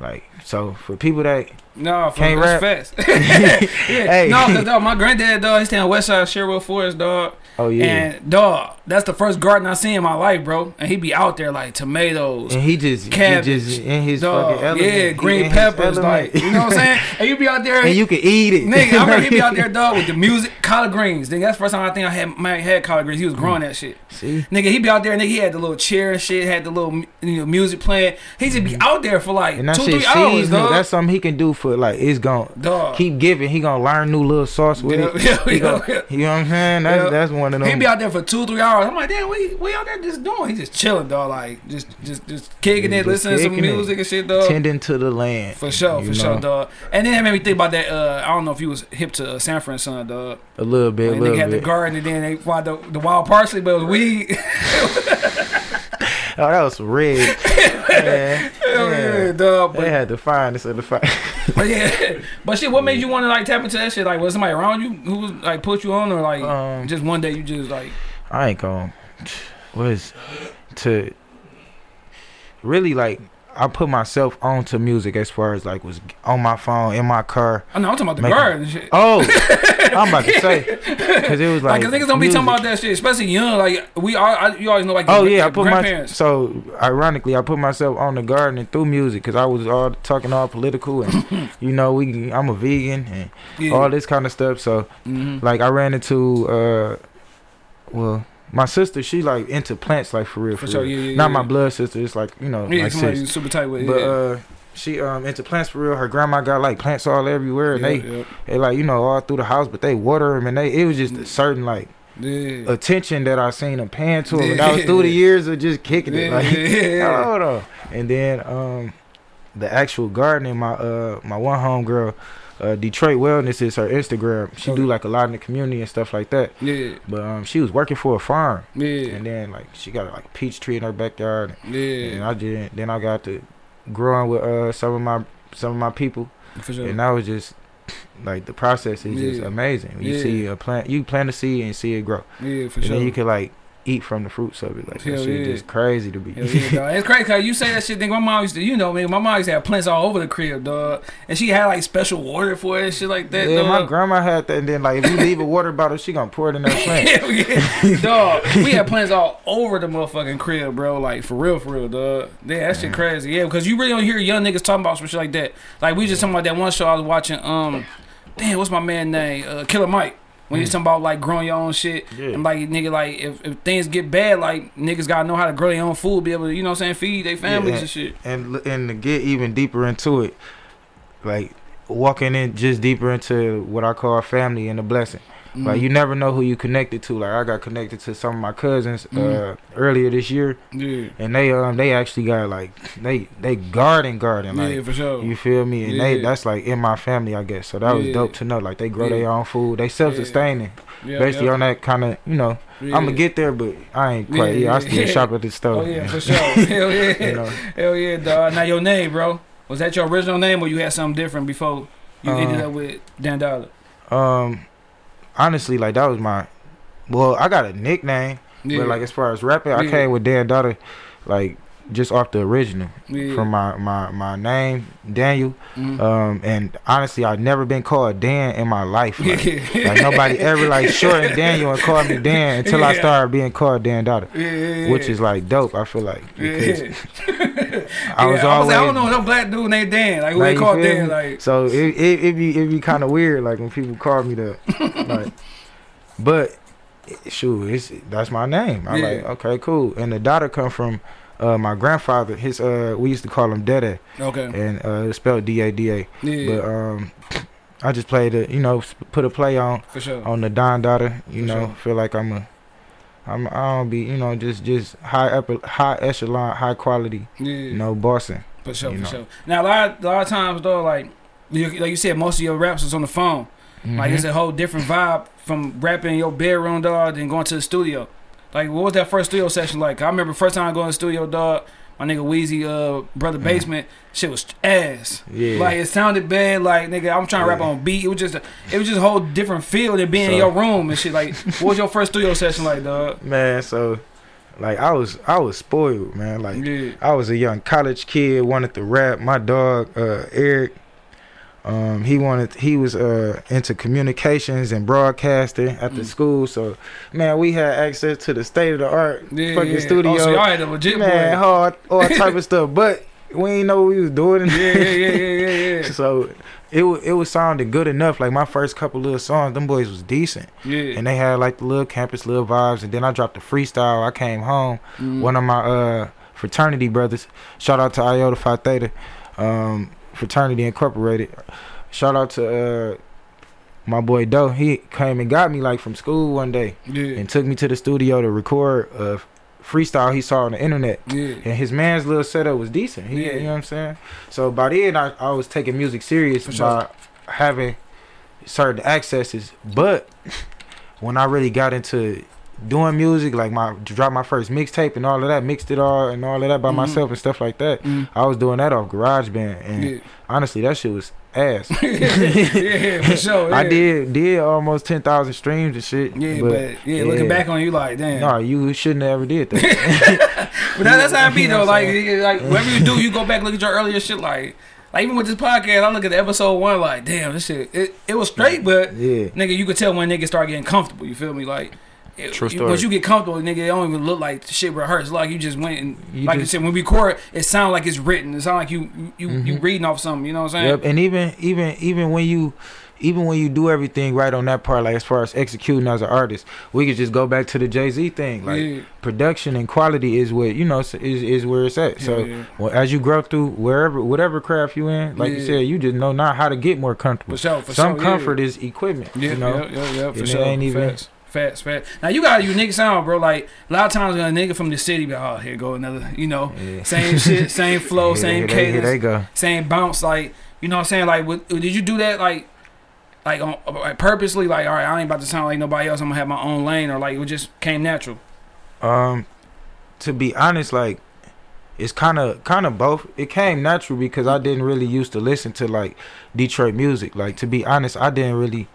Like so for people that No, for Can't rap. fast. yeah. Hey. No, cause dog, my granddad dog, he's staying West Side Sherwood Forest, dog. Oh yeah, And dog, that's the first garden I see in my life, bro. And he be out there like tomatoes, and he just cabbage, he just in his dog, fucking element. yeah, green peppers, like you know what I'm saying. And you be out there, and you can eat it, nigga. I remember he be out there, dog, with the music, collard greens. Nigga, that's the first time I think I had man, had collard greens. He was growing that shit. See, Nigga, he be out there, nigga. He had the little chair and shit, had the little you know, music playing. He just be out there for like Mm-hmm. two, three hours, dog. That's something he can do for like it's gonna dog. keep giving. He gonna learn new little sauce with Yeah, it. yeah, He yeah, gonna-. You know what I'm saying? That's that's one of them. He be out there for two, three hours. I'm like, damn, what what out there just doing? He just chilling, dog. Like, just, just, just kicking it, listening to some kicking it. music and shit, dog. tending to the land. For sure, for sure, know? dog. And then it made me think about that. Uh, I don't know if you was hip to uh, Sanford and Son, dog. A little bit, a Like, little nigga had the garden, and then they find the, the wild parsley, but it was weed. Oh, that was red. yeah, yeah, yeah. dog. They had to find this in the fight. but yeah, but shit, what made you want to like tap into that shit? Like, was somebody around you who was like put you on, or like Um, just one day you just like I ain't going. Was to really like I put myself onto music as far as like was on my phone in my car. I know I'm talking about the garden and shit. Oh, I'm about to say because it was Like, like, niggas don't be talking about that shit, especially young. Like, we all, I, you always know, like, Oh your- yeah, I put my so ironically I put myself on the gardening through music because I was all talking all political and you know we I'm a vegan and yeah. all this kind of stuff. So Mhm. like I ran into uh well my sister she like into plants like for real For for, sure, real. yeah, yeah, not yeah. my blood sister it's like you know Yeah, like somebody sis. super tight with. It. But yeah. uh she um into plants for real her grandma got like plants all everywhere and yeah, they yeah, they like you know all through the house but they water them and they it was just a certain like yeah. attention that I seen them paying to them and Yeah. that was through the years of just kicking it like yeah, yeah. hold on and then um the actual gardening my uh my one home girl uh, Detroit Wellness is her Instagram. She do like a lot in the community and stuff like that. yeah, But um, she was working for a farm, yeah, and then like she got like a peach tree in her backyard, and yeah, And I did. Then I got to growing with uh some of my some of my people, for sure. and that was just like the process is just Yeah. amazing. You Yeah. see a plant, you plant a seed and see it grow, yeah, for sure. and sure. then you can like eat from the fruits of it. Like Hell that shit yeah. just crazy to be. Yeah. It's crazy cause you say that shit. Think my mom used to, you know, man. My mom used to have plants all over the crib, dog, and she had like special water for it and shit like that. yeah, dog. my grandma had that, and then like if you leave a water bottle, she gonna pour it in that plant. Hell yeah, dog. We had plants all over the motherfucking crib, bro. Like for real, for real, dog. Yeah, that shit crazy. Yeah, because you really don't hear young niggas talking about some shit like that. Like we just talking about that one show I was watching. Um, damn, what's my man name? Uh, Killer Mike. When he's mm. talking about like growing your own shit, Yeah. and like nigga, like if, if things get bad, like niggas gotta know how to grow their own food, be able to, you know what I'm saying, feed their families Yeah. and shit. and and to get even deeper into it, like walking in just deeper into what I call family and a blessing. Like you never know who you connected to. Like I got connected to some of my cousins uh, Mhm. earlier this year, Yeah. and they um they actually got like they they garden garden like. yeah, for sure. You feel me? And they that's like in my family, I guess. So that was dope to know. Like they grow Yeah. their own food. They self sustaining. yeah, Basically yeah. on that kind of, you know, Yeah. I'm gonna get there, but I ain't quite. Yeah, Yeah, I still yeah. shop at the store. Oh yeah, for sure. Hell yeah. you know, Hell yeah, dog. Now your name, bro. Was that your original name or you had something different before you Uh, ended up with Dan Dollar? um, honestly, like that was my. Well, I got a nickname, Yeah. but like as far as rapping, I came with Dan Daughter, like just off the original yeah. from my my my name Daniel. Mhm. Um, and honestly, I've never been called Dan in my life. Like, like nobody ever like shortened Daniel and called me Dan until I started being called Dan Daughter. yeah, yeah, yeah. which is like dope. I feel like because yeah. I was yeah, I was like, I don't know no black dude named Dan. Like who Like, they you call Dan? me? Like so it it it be it be kind of weird like when people call me that. like, but shoot, it's that's my name. I Yeah. like okay, cool. And the daughter come from uh, my grandfather. His uh we used to call him Dede, okay, and uh, it's spelled D A D A. yeah, But um, I just played a you know put a play on sure. on the Don daughter. You For know, sure. feel like I'm a. I'm, I don't be, you know, just just high upper, high echelon, high quality, yeah, you know, bossing. for sure, for know. sure. Now a lot, a lot of times though, like you, like you said, most of your raps is on the phone. Like Mhm. it's a whole different vibe from rapping in your bedroom, dog, than going to the studio. Like, what was that first studio session like? I remember first time I going to the studio, dog. My nigga Wheezy, uh, brother Mhm. basement, shit was ass. Yeah. Like it sounded bad. Like nigga, I'm trying to rap Yeah. on beat. It was just, a, it was just a whole different feel than being in your room and shit. Like, what was your first studio session like, dog? man, so like I was I was spoiled, man. Like Yeah, I was a young college kid, wanted to rap. My dog, uh, Eric, um, he wanted he was uh into communications and broadcasting at the Mm. school. So man, we had access to the state of the art yeah, fucking yeah. studio. Oh, so y'all had a legit man, boy. all, all type of stuff. But we ain't know what we was doing. Yeah, yeah, yeah, yeah, yeah, yeah. so it wa- it was sounding good enough. Like my first couple little songs, them boys was decent, yeah. and they had like the little campus little vibes. And then I dropped the freestyle. I came home. Mm. One of my uh fraternity brothers, shout out to Iota Phi Theta, um, fraternity incorporated. Shout out to uh my boy Doe. He came and got me like from school one day yeah, and took me to the studio to record a freestyle he saw on the internet. yeah. And his man's little setup was decent. He, Yeah. You know what I'm saying? So by then, I, I was taking music serious For by sure. having certain accesses. But when I really got into doing music, like my drop my first mixtape and all of that, mixed it all and all of that by Mhm. myself and stuff like that. Mm. I was doing that off GarageBand, and Yeah. honestly, that shit was ass. yeah, for sure. I did did almost ten thousand streams and shit. Yeah, but, yeah, looking back on you like, damn. no, you shouldn't have ever did that. But that, that's how it be though. Like, like whatever you do, you go back look at your earlier shit. Like, like even with this podcast, I look at the episode one. Like, damn, this shit, it, it was straight, but yeah. nigga, you could tell when niggas start getting comfortable. You feel me? Like, True you- story. once you get comfortable, nigga, it don't even look like the shit rehearsed. Like you just went and You like just- you said, when we record, it sound like it's written. It sound like you you you Mhm. reading off something. You know what I'm saying? Yep, and even even even when you even when you do everything right on that part, like as far as executing as an artist, we could just go back to the Jay Z thing. Like yeah. production and quality is what you know is is where it's at. So yeah. well, as you grow through wherever whatever craft you in, like you said, you just know now how to get more comfortable. for sure. For Some sure, comfort yeah. is equipment. Yeah, you know. yeah, yeah, yeah, for And sure. ain't even- Facts, facts, facts. Now you got a unique sound, bro. Like a lot of times when a nigga from the city, be like, oh, here go another, you know, Yeah. same shit, same flow, Here- same here they- Here cadence, they go. same bounce. Like, you know what I'm saying? Like, what, did you do that like, like on like purposely? Like, all right, I ain't about to sound like nobody else. I'm gonna have my own lane, or like it just came natural. Um, to be honest, like it's kind of kind of both. It came natural because I didn't really used to listen to like Detroit music. Like to be honest, I didn't really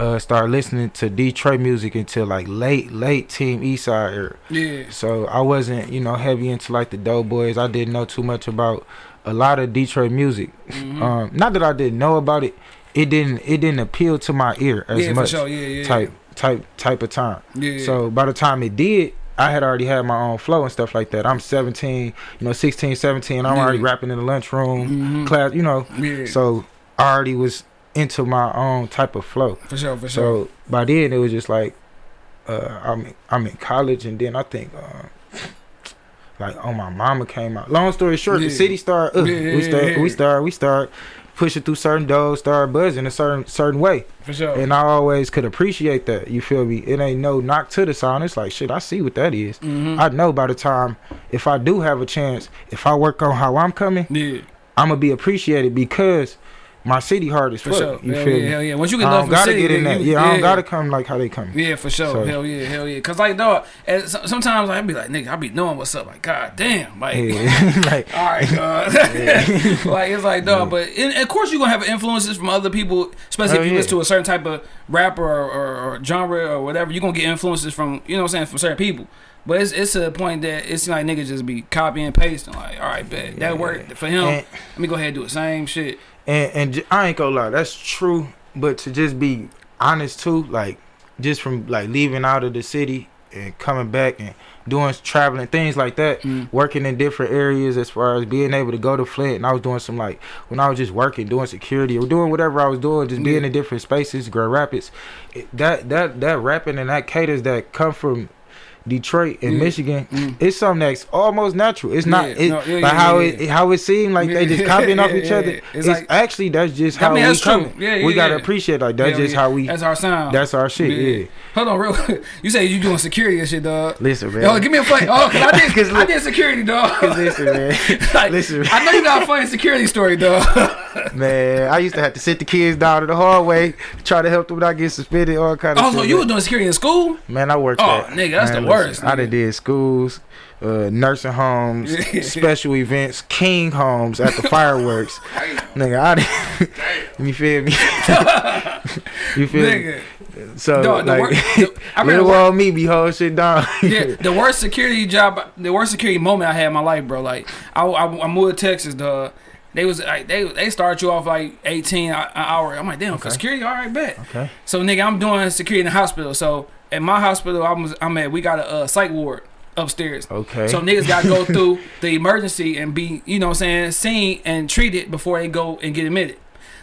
uh start listening to Detroit music until like late late Team Eastside era. Yeah, So I wasn't you know heavy into like the Doughboyz. I didn't know too much about a lot of Detroit music. Mhm. Um, not that I didn't know about it. It didn't it didn't appeal to my ear as yeah, for much sure. Yeah, yeah, type type type of time. Yeah. So by the time it did, I had already had my own flow and stuff like that. I'm 17, you know, 16, 17. I'm Yeah. already rapping in the lunchroom, Mhm. class, you know. yeah, So I already was into my own type of flow. for sure, for sure. So by then it was just like, uh, I'm in, I'm in college, and then I think. Uh, like oh my mama came out. Long story short, Yeah. the city started. Uh, Yeah, we start. yeah. We start. We start pushing through certain doors, start buzzing a certain certain way. For sure. And I always could appreciate that. You feel me? It ain't no knock to the sound. It's like shit. I see what that is. Mhm. I know by the time if I do have a chance, if I work on how I'm coming, yeah. I'm gonna be appreciated because my city hard as For fuck. sure. You hell feel yeah, me? hell yeah. Once you get I love from gotta city, get in that. you- Yeah, I don't gotta come like how they come. Yeah, for sure. So- Hell yeah, hell yeah. Cause like dog, and so- sometimes I'd be like, nigga, I be knowing what's up. Like, god damn, like. Yeah. like All right, dog. like it's like dog, but and of course you're gonna have influences from other people, especially Oh, if you yeah. listen to a certain type of rapper or, or, or genre or whatever. You're gonna get influences from you know what I'm saying from certain people. But it's it's to the point that it's like niggas just be copying and pasting. Like, all right, bet Yeah. that worked for him. Let me go ahead and do the same shit. And and j- I ain't gonna lie, that's true. But to just be honest too, like just from like leaving out of the city and coming back and doing traveling things like that, Mm. working in different areas as far as being able to go to Flint. And I was doing some like when I was just working, doing security or doing whatever I was doing, just being Yeah. in different spaces, Grand Rapids. It, that that that rapping and that cadence that come from Detroit and Yeah. Michigan, Mm. it's something that's almost natural. It's not Yeah, it, no, yeah, like how it how it seemed like they just copying off each other. It's, It's like- actually that's just I how mean, we coming. Yeah, yeah, we gotta appreciate like that's just how we. That's our sound. That's our shit. Yeah. Hold on, real quick. You say you doing security and shit, dog. Listen, man. Yo, give me a funny. Oh, cause I did. 'Cause I did security, dog. Listen, man. like, listen, I know you got a funny security story, dog. man. I used to have to sit the kids down in the hallway, try to help them not get suspended, all kind of. Oh, so you was doing security in school? Man, I worked. Oh, nigga, that's man, the worst, I nigga. done did schools, uh, nursing homes, special events, king homes at the fireworks. Nigga, I didn't. you feel me? you feel me? So Dog, like, wor- the- I little old me be holding shit down. yeah, the worst security job, the worst security moment I had in my life, bro. Like, I, I, I moved to Texas, dog. They was like they they start you off like eighteen an hour. I'm like, damn, for Okay. security, all right, bet. Okay. So nigga, I'm doing security in the hospital. So at my hospital, I'm I'm at we got a uh, psych ward upstairs. Okay. So niggas gotta go through the emergency and be, you know what I'm saying, seen and treated before they go and get admitted.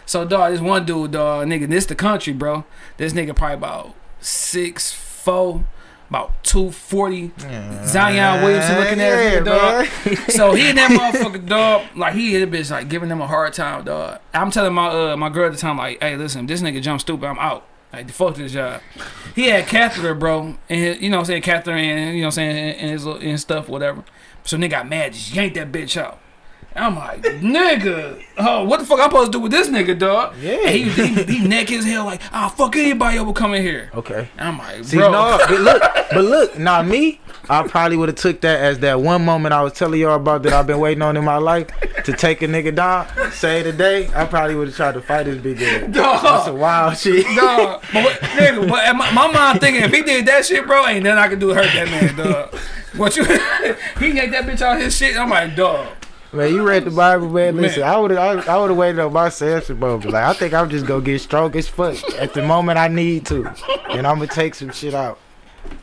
So dog, this one dude, dog, nigga, this the country, bro. This nigga probably about six four, about two forty. Zion Williamson looking at yeah, him, dog. So he and that motherfucker dog, like he hit a bitch like giving them a hard time, dog. I'm telling my uh my girl at the time, like, hey, listen, this nigga jump stupid, I'm out. Like the fuck this job. He had catheter, bro, and his, you know what I'm saying, catheter and you know what I'm saying, and his and stuff, whatever. So nigga got mad, just yanked that bitch out. I'm like, nigga, oh, what the fuck I'm supposed to do with this nigga, dog? Yeah. And he, he, he neck his hell like, ah, fuck anybody ever come in here. Okay. And I'm like, See, bro. no, but look, but look, now me, I probably would have took that as that one moment I was telling y'all about that I've been waiting on in my life to take a nigga down. Say today, I probably would have tried to fight this big ass. Dog. That's a wild shit. Dog, but what, nigga, but my, my mind thinking if he did that shit, bro, ain't nothing I can do to hurt that man, dog. What you? he yanked that bitch out his shit. I'm like, dog. Man, you read the Bible, man. Man. Listen, I would have, I, I would have waited on my Samson moment. Like, I think I'm just gonna get strong as fuck at the moment I need to, and I'm gonna take some shit out.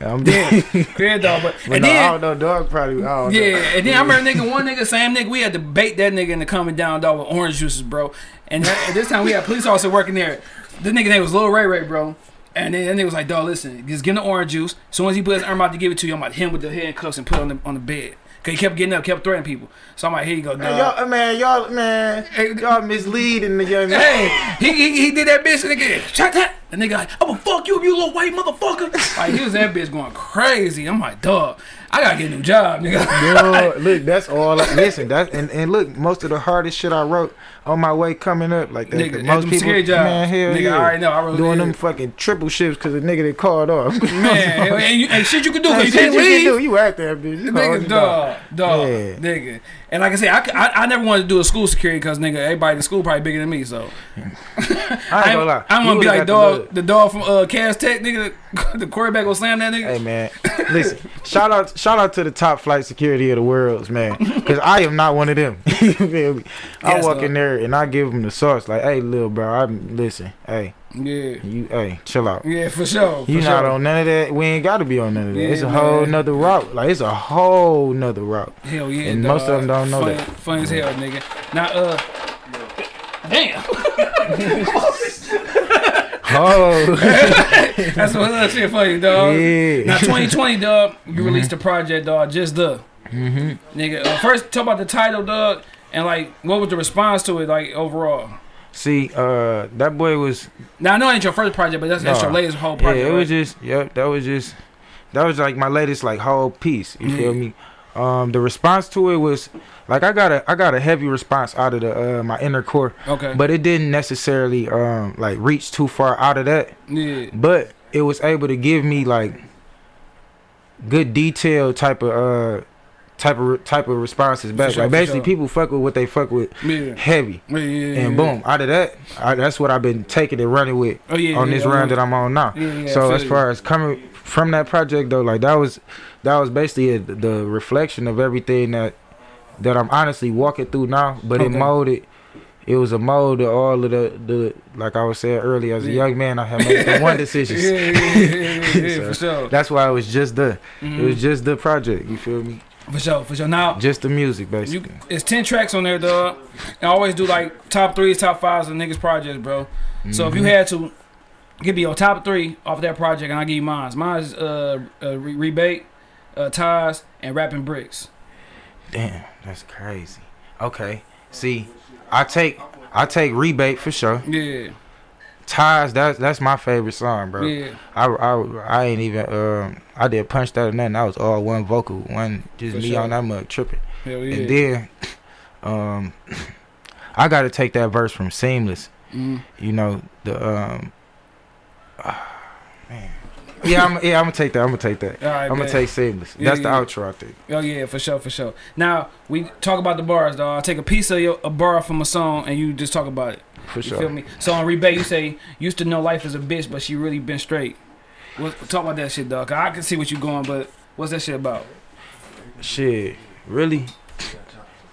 I'm dead. yeah, dog. But, But and no, I don't know, dog. Probably, I don't yeah, know. and then I remember nigga, one nigga, same nigga, we had to bait that nigga into coming down, dog, with orange juices, bro. And that, at this time we had police officer working there. This nigga name was Lil Ray Ray, bro. And then that nigga was like, dog, listen, just give him the orange juice. As soon as he put his arm out to give it to you, I'm about to hit him with the handcuffs and put it on the on the bed. Cause he kept getting up, kept threatening people. So I'm like, here you go, dog. Man, y'all, man, y'all, man, y'all misleading the young man. Hey, he, he, he did that bitch nigga shot that. And they like, I'm gonna fuck you, you little white motherfucker. Like he was that bitch going crazy. I'm like, dog, I gotta get a new job, nigga. Yo, look, that's all. I, listen, that and, and look, most of the hardest shit I wrote on my way coming up, like that. Nigga, 'cause at most people, security jobs. man, hell Nigga, yeah, I already know, I wrote doing it. them fucking triple shifts because the nigga they called off. Man, and, you, and shit you can do, Hey, you shit can't you can leave. do, You out there, bitch. You Nigga, holding dog, dog, Yeah. nigga. And like I said, I never wanted to do a school security because nigga, everybody in school probably bigger than me. So I ain't gonna lie. I want to be like the dog, the dog from uh, Cass Tech, nigga. The quarterback will slam that nigga. Hey man, listen. Shout out, shout out to the top flight security of the world, man. Because I am not one of them. you feel me? I Yes, walk dog. in there and I give them the sauce. Like, hey, little bro, I'm listen. Hey, Yeah, you, hey, chill out. yeah, for sure. For You sure. not on none of that. We ain't got to be on none of that. Yeah, it's a whole man. nother route. Like it's a whole nother route. Hell yeah, And most of them don't know Fun- that. Fun as hell, nigga. Now, uh, damn, Oh, that's what that shit for you, dog. yeah. Now, 2020, dog, you released a project, dog. Just the Mm-hmm. nigga. Uh, first, talk about the title, dog, and like, what was the response to it, like overall? See, uh, that boy was Now I know it ain't your first project, but that's, that's your latest whole project. yeah. It was just yep. That was just that was like my latest like whole piece. You Yeah. feel me? Um, the response to it was like I got a I got a heavy response out of the uh my inner core, okay. but it didn't necessarily um like reach too far out of that. yeah. But it was able to give me like good detail type of uh type of type of responses back. sure, like basically sure. people fuck with what they fuck with Yeah. heavy. Yeah, yeah, And boom, out of that, I, that's what I've been taking and running with Oh on this round that I'm on now. So as far as coming from that project though, like that was that was basically a, the reflection of everything that that I'm honestly walking through now. But it molded. It was a mold of all of the the like I was saying earlier. As a Yeah. young man, I had made the one decision. Yeah, yeah, yeah, yeah, So, for sure. That's why it was just the Mhm. it was just the project. You feel me? For sure, for sure. Now, Just the music, you, basically. it's 10 tracks on there, dog. I always do like top threes, top fives of niggas' projects, bro. So if you Mhm. had to give me your top three off that project, and I'll give you mine. Mine's uh, uh, Re- Rebate, uh, Ties, and Rapping Bricks. damn, that's crazy. Okay, see, I take I take rebate for sure. Yeah, Ties, that's that's my favorite song, bro. yeah. I, I, I ain't even um I did punch that or nothing. That was all one vocal, one just For me sure. on that mug tripping. Hell yeah. And then um I gotta take that verse from Seamless. Mhm. You know, the um ah, man. Yeah, I'm yeah, I'm gonna take that. I'm gonna take that. Right, I'm gonna take Seamless. Yeah, That's yeah. the outro I think. Oh yeah, for sure, for sure. Now we talk about the bars, dog. I take a piece of your, a bar from a song, and you just talk about it. For You sure. feel me? So on rebate, you say used to know life as a bitch, but she really been straight. What, talk about that shit, dog. I can see what you going, but what's that shit about? Shit. Really?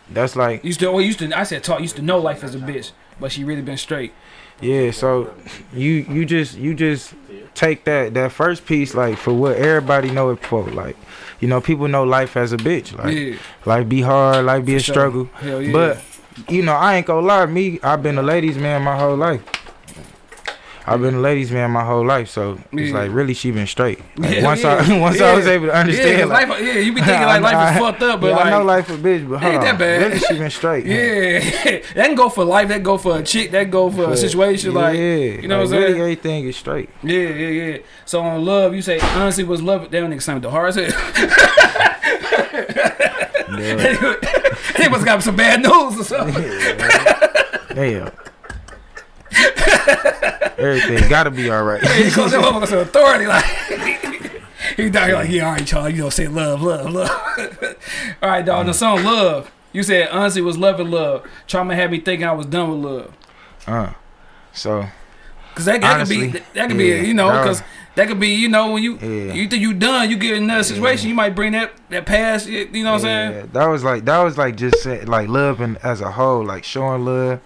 That's like Used to, well, used to. I said talk. Used to know life as a bitch, but she really been straight. Yeah, so you you just you just take that that first piece like for what everybody know it for. Like, you know, people know life as a bitch. Like yeah, life be hard, life be for a struggle. Hell yeah. But you know, I ain't gonna lie, me, I've been a ladies man my whole life. I've been a ladies man my whole life, so it's Yeah. like really she been straight. Like, Yeah, once yeah. I once I was able to understand, like, life, yeah, you be thinking like life I- is fucked up, but like I know life a bitch, but hold Ain't on, that bad. really she been straight. Yeah, that can go for life. That go for a chick. That go for a situation. yeah, Like you know like, what I'm really saying? everything is straight. yeah, yeah, yeah. So on love, you say honestly was love. That nigga sound the hard as hell. Yeah. He must got some bad news or something. Damn. Everything gotta be all right. he calls that motherfucker some authority. Like he down here like, yeah, all right, y'all. You know, say love, love, love. all right, dog. The song "Love." You said honestly was love and love. Trauma had me thinking I was done with love. Uh, so Cause that, that could be that could yeah, be you know because that could be you know when you Yeah. you think you done you get in another situation you might bring that that past you know what I'm saying? that was like that was like just like loving as a whole, like showing love,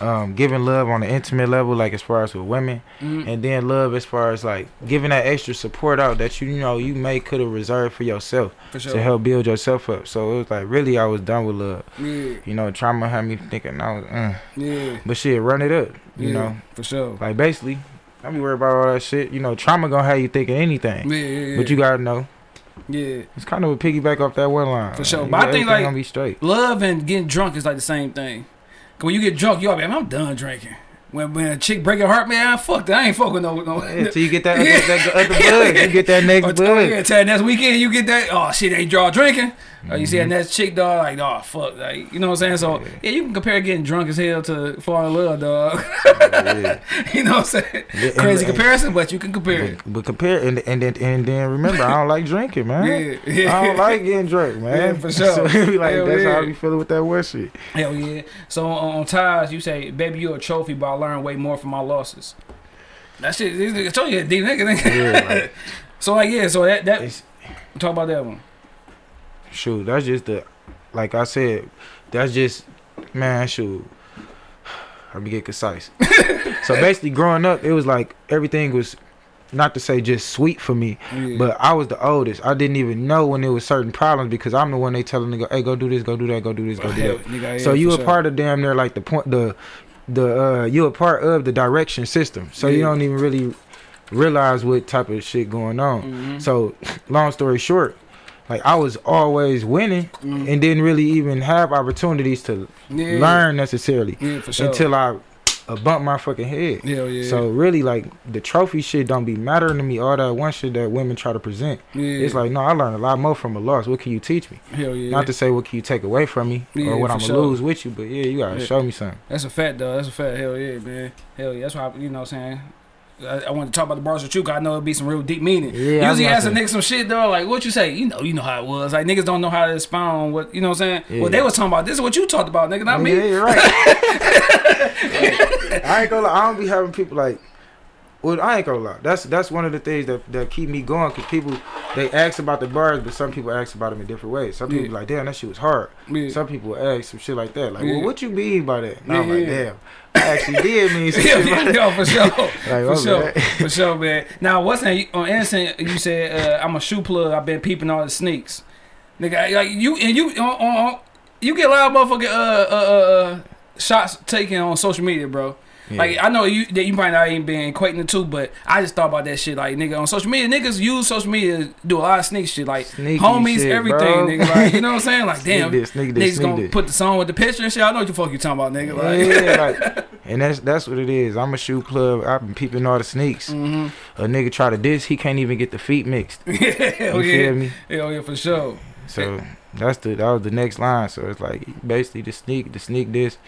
um, giving love on an intimate level, like as far as with women, Mhm. and then love as far as like giving that extra support out that you, you know you may could have reserved for yourself for to help build yourself up. So it was like really I was done with love. yeah You know, trauma had me thinking I was, uh, yeah but shit, run it up. You yeah, know, for sure like basically, I be worried about all that shit. You know, trauma gonna have you thinking anything. yeah yeah, yeah. But you gotta know, yeah it's kind of a piggyback off that one line. For sure. You But I think, like- gonna be straight. love and getting drunk is like the same thing when you get drunk you all be I'm done drinking when when a chick break your heart man fuck that I ain't fucking no no Yeah, till you get that, other, Yeah. that other bud, you get that next Or, bud. oh, yeah, till next weekend you get that. Oh shit, they draw drinking. Or you see that Mhm. next chick dog, like oh fuck, like you know what I'm saying. So Yeah. you can compare getting drunk as hell to fall in love, dog. You know what I'm saying? Yeah, Crazy and- comparison, but you can compare it. But, but compare and and then and then remember, I don't like drinking, man. Yeah, yeah. I don't like getting drunk, man. For sure. So be like Hell that's how I be feeling with that one shit. Hell yeah. So on, on ties, you say, baby, you a trophy, I learned way more from my losses. That shit, nigga told you a deep nigga. nigga. Yeah, like, so like yeah, so that that talk about that one. shoot, that's just the, like I said, that's just, man, shoot. Let me get concise. so basically, growing up, it was like everything was, not to say just sweet for me, Yeah. But I was the oldest. I didn't even know when there was certain problems because I'm the one they telling to go, hey, go do this, go do that, go do this, go do that. so you a sure. part of damn near like the point the the uh you a part of the direction system. So you don't even really realize what type of shit going on. Mhm. So long story short, like I was always winning Mhm. and didn't really even have opportunities to yeah. learn necessarily Yeah, sure. until I uh, bump my fucking head. Hell yeah. So really, like the trophy shit don't be mattering to me. All that one shit that women try to present. yeah. It's like no, I learned a lot more from a loss. What can you teach me? hell yeah. Not to say what can you take away from me Yeah, or what I'm gonna sure. lose with you, but yeah, you gotta Yeah. show me something. That's a fact, though. That's a fact. Hell yeah, man. Hell yeah. That's why, I, you know what I'm saying? I, I want to talk about the bars with you 'cause I know it'd be some real deep meaning. Yeah, Usually ask a nigga some shit, though, like, what you say? You know, you know how it was. Like, niggas don't know how to expound what, you know what I'm saying? Yeah. Well, they was talking about, this is what you talked about, nigga, not Yeah, me. you're right. I ain't gonna lie. I don't be having people like. Well, I ain't gonna lie. That's that's one of the things that, that keep me going. Cause people they ask about the bars, but some people ask about them in different ways. Some people Yeah. be like, "Damn, that shit was hard." Yeah. Some people ask some shit like that. Like, Yeah. well, what you mean by that? And I'm Yeah, like, yeah. damn, actually did mean some shit yeah, for sure. Like, for sure. bad. For sure, man. Now, what's that? On Innocent, you said, uh, I'm a shoe plug. I've been peeping all the sneaks. Nigga, like, you, and you, on, on, on- you get a lot of motherfucking, uh, uh, uh, shots taken on social media, bro. Yeah. Like I know you that you might not even been equating the two, but I just thought about that shit. Like nigga on social media, niggas use social media to do a lot of sneak shit, like Sneaky homies, shit, everything, bro. nigga. Like you know what I'm saying? Like damn, this, sneak this, niggas gonna this. put the song with the picture and shit. I know what the fuck you talking about, nigga. Like, yeah, like, and that's that's what it is. I'm a shoe club. I've been peeping all the sneaks. hmm A nigga try to diss, he can't even get the feet mixed. You yeah, feel me? hell yeah, for sure. So that's the that was the next line. So it's like basically the sneak, the sneak this.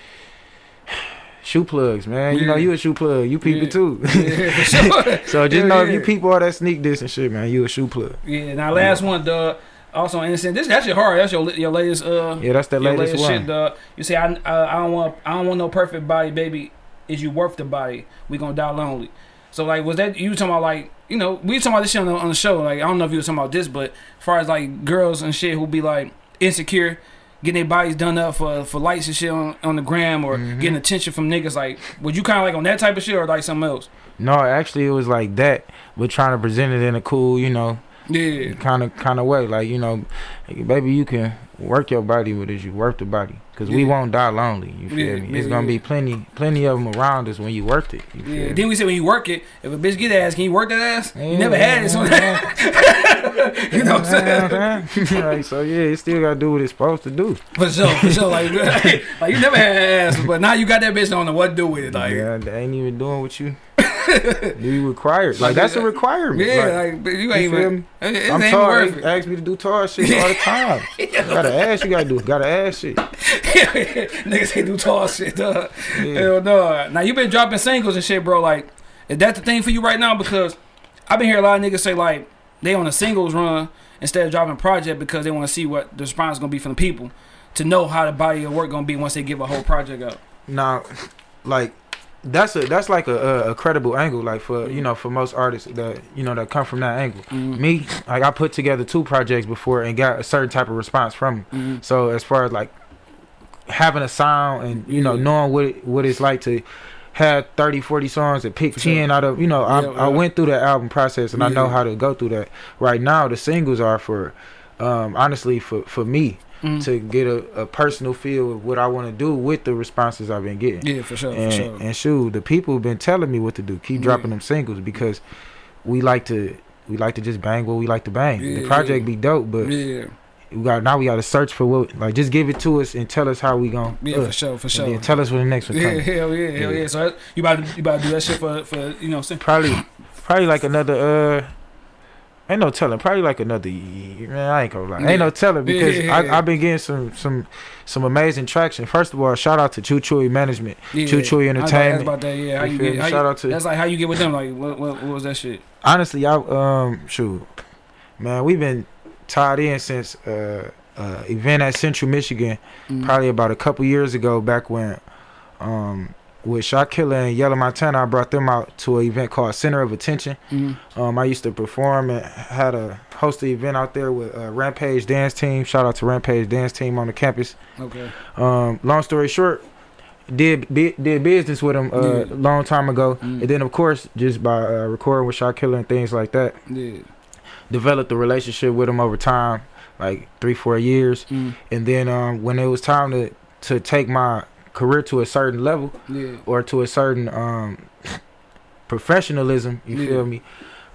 Shoe plugs, man. You know you a shoe plug. You peep Yeah. it too. Yeah, sure. so just know if you peep all that sneak this and shit, man, you a shoe plug. Yeah. Now last one, dog. Also on innocent. This that's your hard. That's your your latest uh Yeah, that's the latest, latest one. shit, dog. You say I uh, I don't want I don't want no perfect body, baby. Is you worth the body? We gonna die lonely. So like, was that you talking about like you know we talking about this shit on the, on the show? Like I don't know if you were talking about this, but as far as like girls and shit who be like insecure, getting their bodies done up for for likes and shit on, on the gram or Mhm. getting attention from niggas. Like, would you kind of like on that type of shit or like something else? No, actually it was like that, but trying to present it in a cool, you know, Yeah. kind of kind of way. Like you know, baby, you can work your body, but is you worth the body? Cause we won't die lonely. You feel Yeah, me? yeah, It's gonna yeah. be plenty, plenty of them around us when you worked it. You feel Yeah. me? Then we say when you work it, if a bitch get ass, can you work that ass? You Yeah, never had it, so you know what I'm saying? like, so yeah, it still gotta do what it's supposed to do. For sure, for sure. Like, like you never had ass, but now you got that bitch. on the what to do with it. Like, yeah, yeah, they ain't even doing what you you required. Like that's a requirement. like, like, but you you ain't feel even. me? It, it I'm ain't tall. worth ask me to do tall shit all the time. You gotta ask. You gotta do. Gotta ask shit. Niggas ain't do tall shit, dog. Yeah. Hell no. Now you been dropping singles and shit, bro. Like, is that the thing for you right now? Because I've been hearing a lot of niggas say like they on a singles run instead of dropping project because they want to see what the response is gonna be from the people to know how the body of work gonna be once they give a whole project out. Now, like that's a that's like a, a, a credible angle. Like for you know for most artists that you know that come from that angle. Mhm. Me, like I put together two projects before and got a certain type of response from 'em. Mhm. So as far as like having a sound and you know Yeah. knowing what it, what it's like to have 30 40 songs and pick sure. 10 out of you know I, Yeah, I went through the album process and I know how to go through that right now the singles are for um honestly for for me Mhm. to get a, a personal feel of what I want to do with the responses I've been getting Yeah, for sure, for and, sure. and shoot the people have been telling me what to do keep Yeah. dropping them singles because we like to we like to just bang what we like to bang Yeah, the project yeah. be dope but yeah, we got now we got to search for what like just give it to us and tell us how we gon' yeah, uh, for sure, for and sure. then tell us when the next one Yeah, comes. hell yeah, hell Yeah. yeah. So that- you about to, you about to do that shit for for you know. Probably probably like another uh ain't no telling. Probably like another year. Man, I ain't gonna lie. Yeah. Ain't no telling because Yeah, yeah. I I've been getting some some some amazing traction. First of all, shout out to Choo Choo Management. Yeah, Choo Choo I was about to Entertainment. about that. Yeah, how You you get? How Shout you, out to that's like how you get with them. Like what, what, what was that shit? honestly, I um shoot, man, we've been tied in since uh uh event at Central Michigan Mm. probably about a couple years ago back when um with Shot Killer and Yellow Montana I brought them out to an event called Center of Attention. Mhm. Um I used to perform and had a host an event out there with uh, Rampage Dance Team. Shout out to Rampage Dance Team on the campus. Okay. Um long story short, did bi- did business with them uh, Yeah. a long time ago. Mm. And then of course just by uh, recording with Shot Killer and things like that, Yeah. developed a relationship with them over time, like 3 4 years. Mm. And then um when it was time to to take my career to a certain level, Yeah. or to a certain um professionalism you Yeah. feel me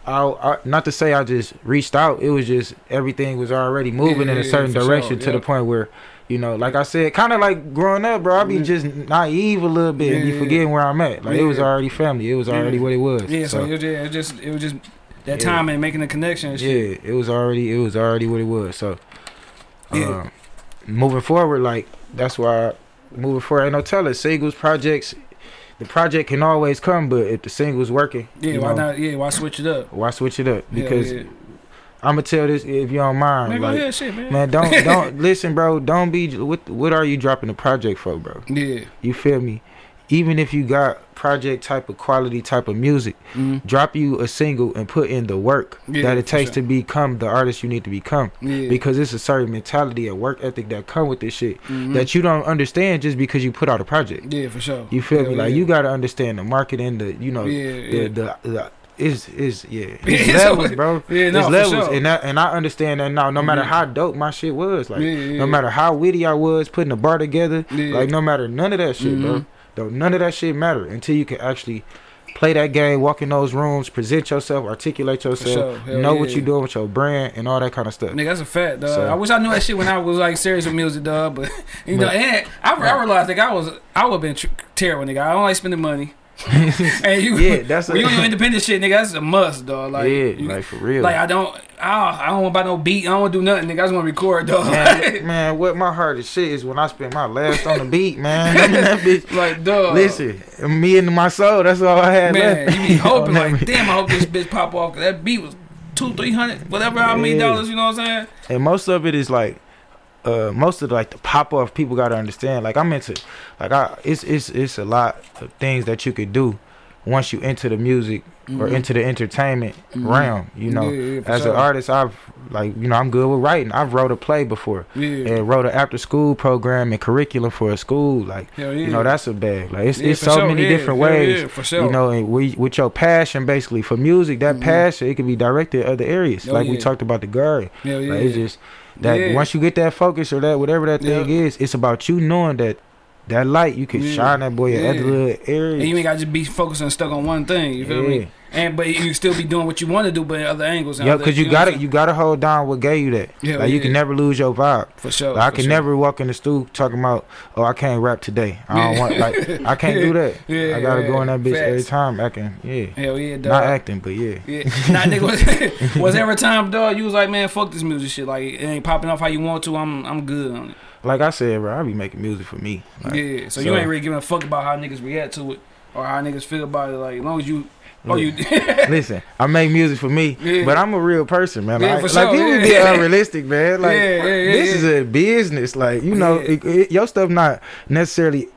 I, I not to say i just reached out it was just everything was already moving Yeah, in a certain for sure, direction to the point where You know, like I said, kind of like growing up, bro. I be just naive a little bit and be forgetting where I'm at. Like it was already family. It was already what it was. Yeah, so, so it, was, just it was just that time and making the connection and shit. yeah, it was already it was already what it was. So, Yeah. um, moving forward, like that's why moving forward, ain't no telling. Singles projects, the project can always come, but if the singles working, Yeah, why know, not? Yeah, why switch it up? Why switch it up? Because yeah. I'm gonna tell this if you don't mind. man, like, ahead, shit, man. man, don't don't listen, bro. Don't be what what are you dropping the project for, bro? Yeah, You feel me? Even if you got project type of quality type of music, mm, drop you a single and put in the work Yeah, that it takes sure. to become the artist you need to become. yeah, Because it's a certain mentality and work ethic that come with this shit mhm. that you don't understand just because you put out a project. yeah, for sure. You feel Hell me? Like yeah. you gotta understand the marketing, the you know yeah, the yeah. the, the is is yeah, Yeah, it's levels, bro. yeah, no, it's levels, sure. and that, and I understand that now. No matter Mhm. how dope my shit was, like yeah, yeah. no matter how witty I was putting the bar together, Yeah. like no matter none of that shit, bro. Though none of that shit matter until you can actually play that game, walk in those rooms, present yourself, articulate yourself, sure. Know yeah. what you're doing with your brand and all that kind of stuff. Nigga, that's a fact, dog. So- I wish I knew that shit when I was like serious with music, dog. But you know, But- and I, I realized like I was I would have been tr- terrible, nigga. I don't like spending money. and you, Yeah, that's a- when you on your independent shit, nigga. That's a must, dog. Like, yeah, you- like for real. like I don't, I, I don't want to buy no beat. I don't want to do nothing, nigga. I just want to record, dog. man, man, what my hardest shit is when I spend my last on the beat, man. I mean, that bitch. like, dog. Listen, me and my soul. That's all I had man, left. you be hoping know what I like, mean? damn, I hope this bitch pop off. 'cause that beat was two, three hundred, whatever, how many Yeah. dollars? You know what I'm saying? and most of it is like uh most of the, like the pop off people gotta understand like i'm into like i it's it's it's a lot of things that you could do once you into the music or Mhm. into the entertainment Mhm. realm you know Yeah, yeah, as sure. an artist i've like you know i'm good with writing i've wrote a play before yeah, and wrote an after school program and curriculum for a school like you know that's a bag like it's, it's so sure, many different ways sure. you know, and we, with your passion basically for music, that Mhm. passion it can be directed other areas. Oh, like we talked about the guard. yeah. Like, it's just that Yeah. once you get that focus or that whatever that thing Yeah. is, it's about you knowing that that light you can Yeah. shine that boy in Yeah. other little areas. And you ain't got to just be focused and stuck on one thing. You feel me? And but you still be doing what you want to do, but in other angles. Yeah, cause you know gotta you gotta hold down what gave you that. Hell like you yeah. can never lose your vibe. for sure. Like, I can sure. never walk in the stool talking about, oh, I can't rap today. I don't want like I can't do that. Yeah, I gotta yeah, go in that bitch every facts. time acting. Yeah, Hell yeah, dog. not acting, but yeah. Yeah, nah, nigga. Was, a time, dog? You was like, man, fuck this music shit. Like, it ain't popping off how you want to. I'm, I'm good on it. Like I said, bro, I be making music for me. Like, yeah. So, so- you ain't really giving a fuck about how niggas react to it or how niggas feel about it. Like, as long as you, oh, you. did. Listen, I make music for me, Yeah. but I'm a real person, man. Yeah, Like, for like people yeah. be unrealistic, man. Like Yeah, yeah, yeah, this yeah. is a business. Like you know, Yeah. it, it- your stuff not necessarily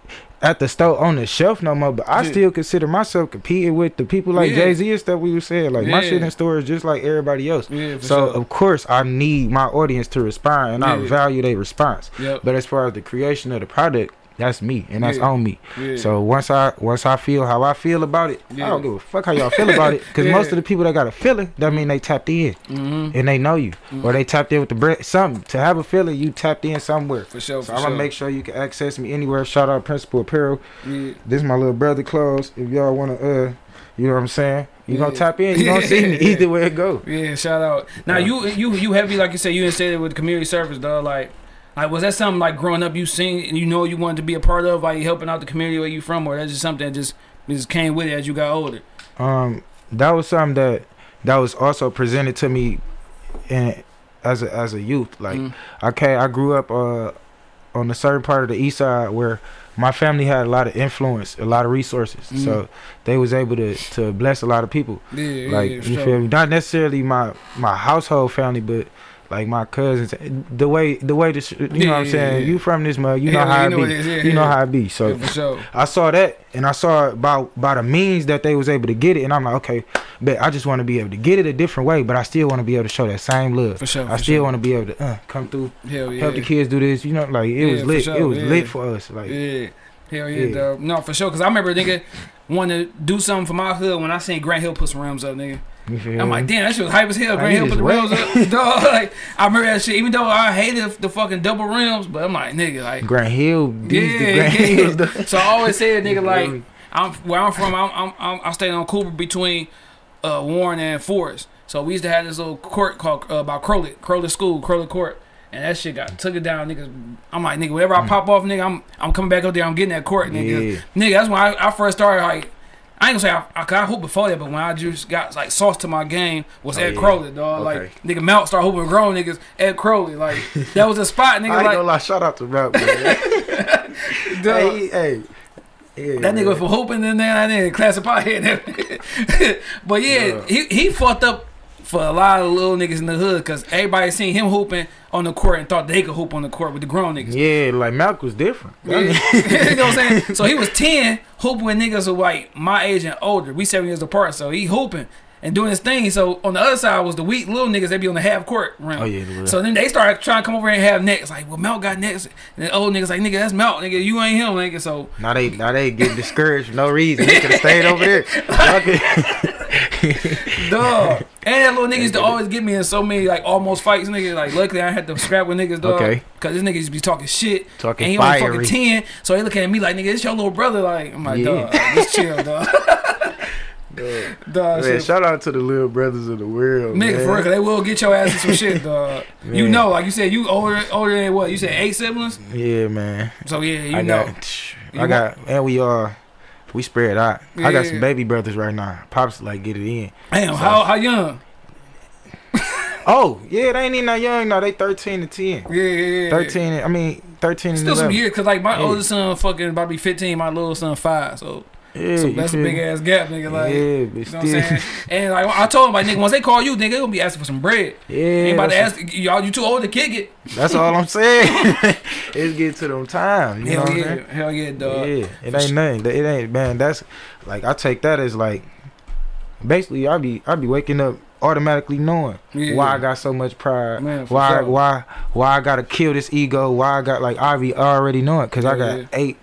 at the store on the shelf no more. But I Yeah. still consider myself competing with the people like Yeah. Jay Z and stuff. We were saying like my shit in stores just like everybody else. yeah, So sure. of course I need my audience to respond, and I value their response. Yep. But as far as the creation of the product, that's me, and that's Yeah. on me. Yeah. So once I once I feel how I feel about it, Yeah. I don't give a fuck how y'all feel about it. Because Yeah. most of the people that got a feeling, that mean they tapped in mm-hmm. and they know you, Mhm. or they tapped in with the bread. Something to have a feeling, you tapped in somewhere. For sure. So For I'm sure. gonna make sure you can access me anywhere. Shout out Principal Apparel. Yeah. This is my little brother clothes. If y'all wanna, uh, you know what I'm saying? You gonna tap in, you gonna see me either way it go. Yeah, shout out. Now Yeah. you you you heavy like you said you instated with community service, dog. Like, like was that something like growing up you seen and you know you wanted to be a part of, like helping out the community where you from, or that's just something that just just came with it as you got older. Um, that was something that that was also presented to me, in as a as a youth. Like Mm. I I grew up uh on a certain part of the east side where my family had a lot of influence, a lot of resources. Mhm. So they was able to to bless a lot of people. yeah, yeah, like yeah, you sure. feel me? Not necessarily my my household family, but like my cousins. The way the way this, you know what I'm saying? yeah. You from this mug, you know how you it know be. what it is, yeah, you know how it be. So sure. I saw that, and I saw about by the means that they was able to get it, and I'm like, okay, but I just want to be able to get it a different way, but I still want to be able to show that same love. For sure. I for still sure. want to be able to uh, come through, help the kids do this. You know, like it was lit. sure, it was lit for us. Like Yeah. Hell yeah, Yeah. dog. No, for sure. Cause I remember nigga wanting to do something for my hood when I seen Grant Hill put some rims up, nigga. I'm like, damn, that shit was hype as hell. Grant Hill put the rims up, dog. Like, I remember that shit. Even though I hated the fucking double rims, but I'm like, nigga, like, Grant Hill, Yeah, Grant yeah. Hills. So I always said, nigga, like? I'm where I'm from. I'm, I'm, I'm I stayed on Cooper between uh, Warren and Forest. So we used to have this little court called uh, about Crowley, Crowley School, Crowley Court, And that shit got took it down, niggas. I'm like, nigga, whenever I pop off, nigga, I'm I'm coming back up there. I'm getting that court, nigga. Yeah. Nigga, that's when I, I first started like. I ain't gonna say I, I, I hooped before that, but when I just got like sauce to my game was Oh, Ed yeah. Crowley, dog. Okay. Like nigga Mount started hooping grown niggas. Ed Crowley, like that was a spot, nigga. I ain't like gonna lie, shout out to Rap, man. hey, hey. Yeah, That nigga man. from hooping in there and then class of pothead. but yeah, Yeah. he he fucked up for a lot of little niggas in the hood because everybody seen him hooping on the court and thought they could hoop on the court with the grown niggas. Yeah, like Malcolm was different. Yeah. you know what I'm saying? So he was 10 hooping with niggas who like my age and older. We seven years apart, so he hooping and doing his thing. So on the other side was the weak little niggas. They be on the half court rim. Oh, yeah, So then they started trying to come over and have necks. Like, well, Mel got necks. And the old niggas like, nigga, that's Mel. Nigga, you ain't him, nigga. So Now they now they get discouraged for no reason. They could have stayed over there. Dog. And that little niggas used to always get me in so many like almost fights, nigga. Like luckily I had to scrap with niggas, dog. Okay. Cause this nigga used to be talking shit. Talking and he only fucking ten. So he looking at me like, nigga, this your little brother. Like, I'm like, Yeah. dog, just chill, dog. dog, Man, shout out to the little brothers of the world. Nigga, man. for real, they will get your ass in some shit, dog. You know, like you said, you older older than what? You said eight siblings? Yeah, man. So yeah, you I know. got, You I got, and we are, we spread out. I got some baby brothers right now. Pops like get it in. Damn, how how young? Oh yeah, they ain't even that young. No, they thirteen and ten. Yeah, yeah, yeah. Thirteen. I mean thirteen and Still some years, cause like my Yeah. oldest son fucking about to be fifteen, my little son five. So, Yeah, so that's a big ass gap, nigga. Like, yeah, You know what I'm saying? And like I told him, like nigga, once they call you, nigga, they gonna be asking for some bread. yeah. Ain't about to ask y'all. You too old to kick it. that's all I'm saying. it's getting to them time. You know hell what I'm yeah, hell yeah, dog. Yeah, it ain't nothing. It ain't man. That's like I take that as like basically I be I be waking up automatically knowing Yeah. why I got so much pride. Man, why sure. why why I gotta kill this ego? Why I got like I be already knowing because I got yeah. eight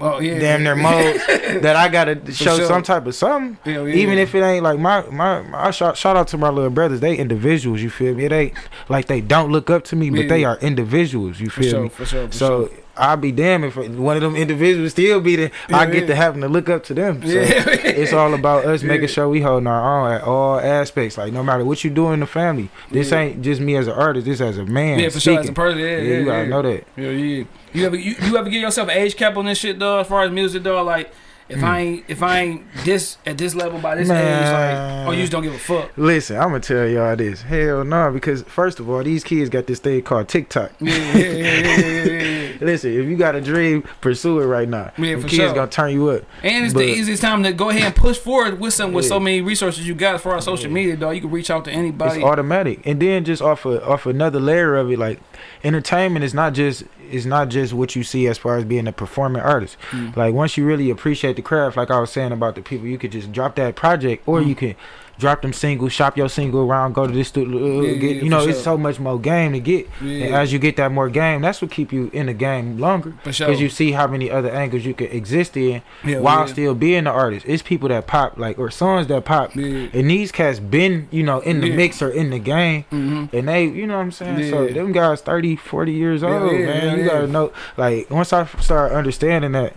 Oh yeah, damn near modes that I gotta show sure. some type of something. Yeah. Even if it ain't like my my, my shout, shout out to my little brothers, they individuals. You feel me? It ain't like they don't look up to me, but they are individuals. You for feel sure, me? for sure, for So sure. I'll be damned if one of them individuals still be there. I get yeah. to having to look up to them. So Yeah. it's all about us making sure we holding our own at all aspects. Like no matter what you do in the family, this Yeah. ain't just me as an artist. This as a man. yeah, for sure. As a person, yeah, Yeah, yeah, you gotta yeah. know that. Yeah, yeah. You ever you, you ever give yourself an age cap on this shit, though? As far as music, though, like if I ain't if I ain't this at this level by this age, like oh, you just don't give a fuck. Listen, I'm gonna tell y'all this. Hell no, because first of all, these kids got this thing called TikTok. Yeah, yeah, yeah, yeah, yeah. Listen, if you got a dream, pursue it right now. Yeah, kids sure. gonna turn you up. And it's But- the easiest time to go ahead and push forward with some with so many resources you got for our social media, dog. You can reach out to anybody. It's automatic, and then just off of, off another layer of it, like entertainment is not just is not just what you see as far as being a performing artist. Mm. Like once you really appreciate the craft, like I was saying about the people, you could just drop that project, or Mm. you can drop them singles, shop your single around, go to this studio, Yeah, get, yeah, you know, for it's so much more game to get. And as you get that more game, that's what keep you in the game longer. for sure. Because you see how many other angles you can exist in Yeah, while yeah. still being the artist. It's people that pop like or songs that pop. Yeah. And these cats been, you know, in the Yeah. mix or in the game. hmm And they, you know what I'm saying? So them guys 30, 40 years Yeah, old, yeah, man. yeah, you yeah. gotta know like once I start understanding that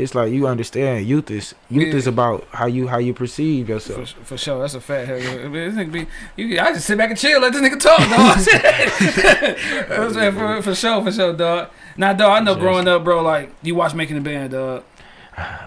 it's like you understand youth is youth Yeah. is about how you how you perceive yourself. for sure, that's a fact. This nigga be, you, I just sit back and chill, let this nigga talk, dog. For, for sure, for sure, dog. Now, dog, I know growing up, bro, like you watch making the band, dog.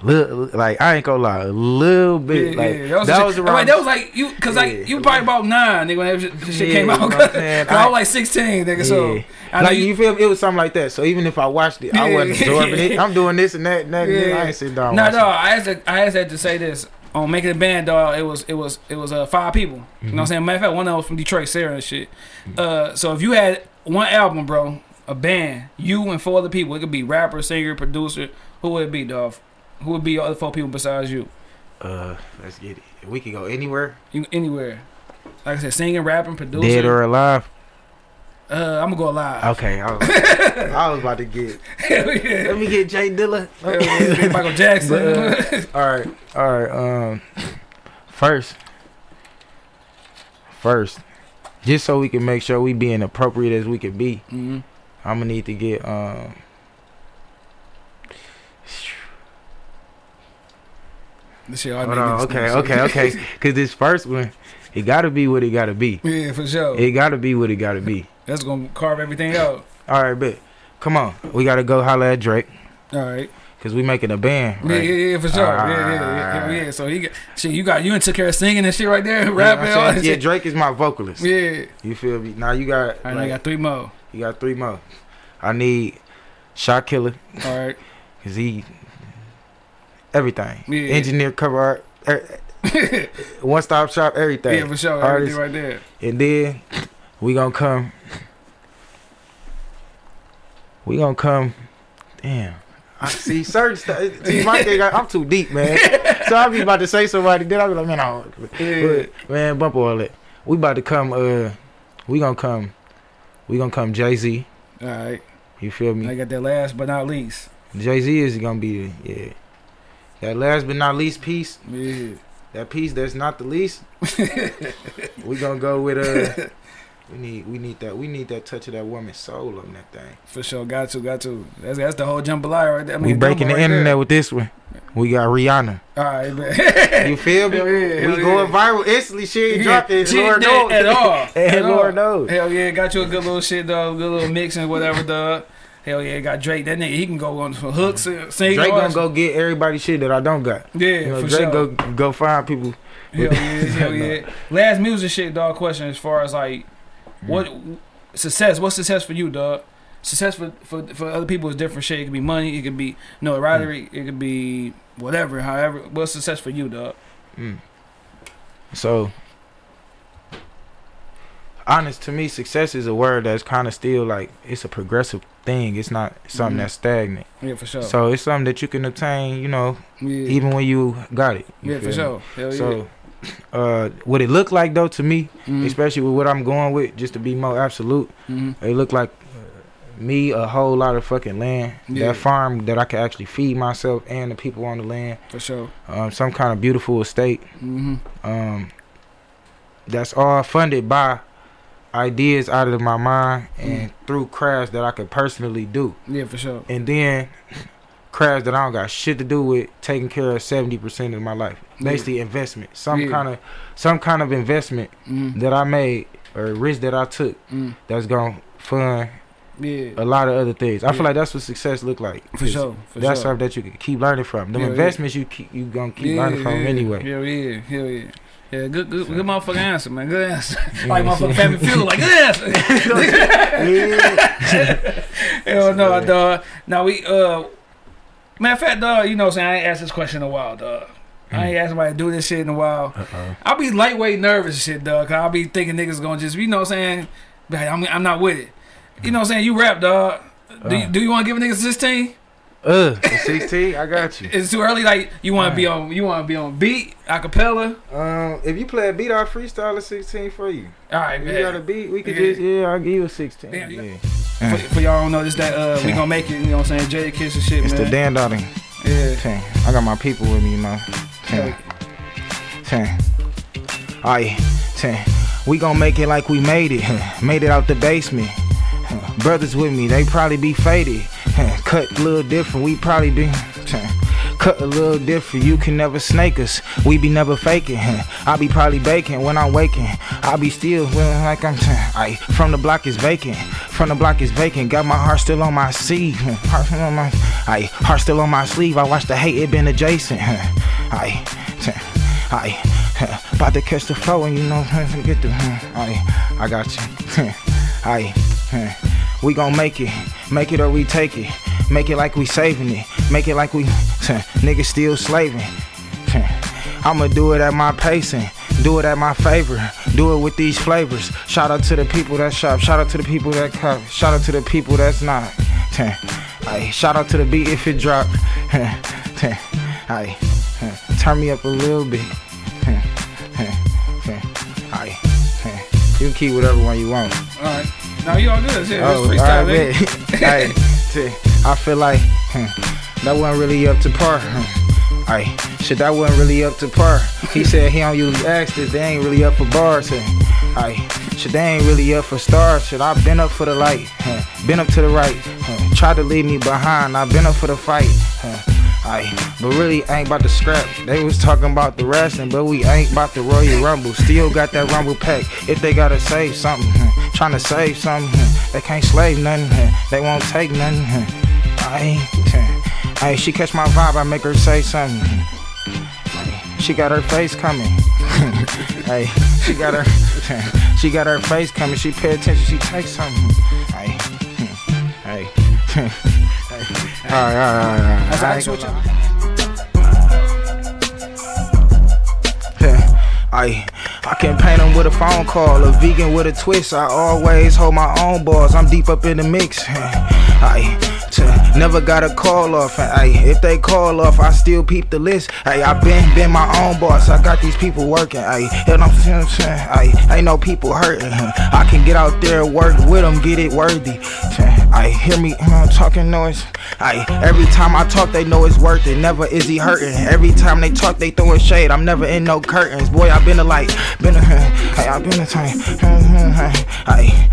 Little, like I ain't gonna lie, a little bit. like That was, that shit- was around like, that was like you, cause like Yeah. you probably about nine, nigga, when that shit, Yeah, came out. you know I'm? Cause I, I- was like sixteen, nigga. So Yeah. I know like you, you feel it was something like that. So even if I watched it, I wasn't absorbing it. I'm doing this and that and that. and. I ain't sitting down. Nah, watching dog. I asked, that- I that to say this on making the band, dog. It was, it was, it was uh, five people. You know what I'm saying? Matter of fact, one of them was from Detroit, Sarah and shit. Uh, so if you had one album, bro, a band, you and four other people, it could be rapper, singer, producer. Who would it be, dog? Who would be your other four people besides you? Uh, let's get it. We can go anywhere, you anywhere. Like I said, singing, rapping, producer. dead or alive. uh, I'm gonna go live. Okay, I was, I was about to get. Yeah. Let me get J Dilla. Yeah. Michael Jackson. Uh, all right, all right. Um, first, first, just so we can make sure we being appropriate as we can be, hmm I'm gonna need to get um. This shit, Hold on, okay, okay, okay. Cause this first one, it gotta be what it gotta be. Yeah, for sure. It gotta be what it gotta be. That's gonna carve everything out. All right, bet. Come on, we gotta go holler at Drake All right. because we making a band. Yeah, Right? yeah, yeah, for sure. yeah, yeah, yeah, yeah, yeah. So he got shit. You got you and took care of singing and shit right there, rapping what all that yeah. Drake is my vocalist. Yeah. You feel me? Now you got, right, like, I got three more. you got three more. I need Shot Killer All right. because he everything. Yeah. Engineer, cover art, er, one stop shop, everything. yeah, for sure. Artist. Everything right there. And then we gonna come. We gonna come. Damn. I see certain stuff. See, my thing, I'm too deep, man. So I be about to say somebody, then I be like, man, I Yeah. man, bump all that. We about to come. Uh, we gonna come. We gonna come. Jay Z. All right. You feel me? I got that last but not least. Jay Z is gonna be yeah. That last but not least piece. Yeah. That piece that's not the least. we gonna go with uh. We need we need that we need that touch of that woman's soul on that thing. For sure. Got to. Got to. That's that's the whole jambalaya right there. I mean, we breaking the right internet there. with this one. We got Rihanna. All right, man. You feel me? Yeah, we going yeah. viral instantly. She ain't Yeah, dropping. she Lord knows. at all. and At Lord all. knows. Hell yeah, got you a good little shit, dog. Good little mix and whatever, dog. Hell yeah, got Drake. That nigga, he can go on some hooks and sing. Drake gonna go get everybody shit that I don't got. Yeah, You know, for Drake sure. go go find people. Hell yeah, hell yeah. Last music shit, dog. Question as far as like, what success? What's success for you, dog? Success for, for for other people is different shit. It could be money. It could be notoriety. It could be whatever. However, what's success for you, dog? Mm. So, honest to me, success is a word that's kind of still like it's a progressive thing. It's not something Mhm. that's stagnant. Yeah, for sure. So it's something that you can obtain. You know, yeah, even when you got it. You yeah, for me? sure. Hell yeah. So, uh, what it look like though to me, Mhm. especially with what I'm going with, just to be more absolute, Mhm. it look like uh, me a whole lot of fucking land, Yeah. that farm that I can actually feed myself and the people on the land, for sure. um, some kind of beautiful estate. hmm Um, that's all funded by ideas out of my mind and through crafts that I could personally do, Yeah, for sure. and then crafts that I don't got shit to do with taking care of seventy percent of my life. Yeah. Basically, investment, some Yeah. kind of some kind of investment Mm. that I made or risk that I took Mm. that's gonna fund Yeah, a lot of other things. I Yeah. feel like that's what success look like. For sure. For That's sure. something that you can keep learning from. The Yeah, yeah. investments you keep you gonna keep yeah, learning from yeah, anyway. Hell yeah, hell yeah. Yeah, good, good, good motherfucking answer, man. Good answer. Like know what I'm motherfucking family feud, like good answer. Hell no, dog. Now we, uh, matter of fact, dog. You know, what I'm saying I ain't asked this question in a while, dog. I ain't asked somebody to do this shit in a while. Uh-uh. I'll be lightweight nervous, and shit, dog. Cause I'll be thinking niggas gonna just, you know, what I'm saying, but I'm, I'm not with it. You know, what I'm saying you rap, dog. Do you, Uh. do you want to give a nigga 16? Uh, for 16, I got you. It's too early. Like you want to be on, you want to be on beat, acapella. Um, if you play a beat, I'll freestyle a 16 for you. All right, If man. you got a beat, we could Yeah. just, yeah, I'll give you a 16. Damn, you yeah. For, for y'all don't know this, that uh, we gonna make it. You know what I'm saying? Jadakiss and shit, It's the man. Dan Dada. yeah. Ten. I got my people with me, you know. Ten. Ten. Aye. Ten. We gonna make it like we made it. made it out the basement. Brothers with me, they probably be faded. Cut a little different, we probably be. Cut a little different, you can never snake us. We be never faking. I be probably baking when I'm waking. I be still feeling like I'm. Aye. From the block is vacant. From the block is vacant. Got my heart still on my sleeve. Heart still on my. Aye. Heart still on my sleeve. I watch the hate, it been adjacent. I, I, About to catch the flow and you know get the. Aye. I got you. Aye. We gon' make it. Make it or we take it. Make it like we saving it. Make it like we. Niggas still slaving. I'ma do it at my pacing. Do it at my favor. Do it with these flavors. Shout out to the people that shop. Shout out to the people that cop. Shout out to the people that's not. Aye, shout out to the beat if it drop. Aye, turn me up a little bit. Aye, you can keep whatever one you want. All right. Now you all good. Yeah, Oh, bet. Aye, see, I feel like hmm, that wasn't really up to par. Hmm. Aye, shit, that wasn't really up to par. He said he don't ask this, they ain't really up for bars. Hey. Aye, shit, they ain't really up for stars. Shit, I've been up for the light, huh. been up to the right. Tried to leave me behind, I've been up for the fight. Aye, but really ain't about to scrap. They was talking about the wrestling, but we ain't about the Royal Rumble. Still got that Rumble pack. If they gotta save something, huh, trying to save something, huh, they can't slave nothing. huh, They won't take nothing. Aye. Aye, she catch my vibe, I make her say something. She got her face coming. hey, she got her, she got her face coming. She pay attention. She takes something. Hey, hey. All right, all right, all right. That's I I can paint them with a phone call, a vegan with a twist. I always hold my own balls. I'm deep up in the mix. I t- never got a call off. Ay, if they call off, I still peep the list. Ay, I been been my own boss. I got these people working. Ay, and I'm saying, ay, ain't no people hurting. I can get out there, work with them, get it worthy. I hear me uh, talking noise. I every time I talk, they know it's worth it. Never is he hurting. Every time they talk, they throwing shade. I'm never in no curtains. Boy, I been a light, been a hey, I been a time. I,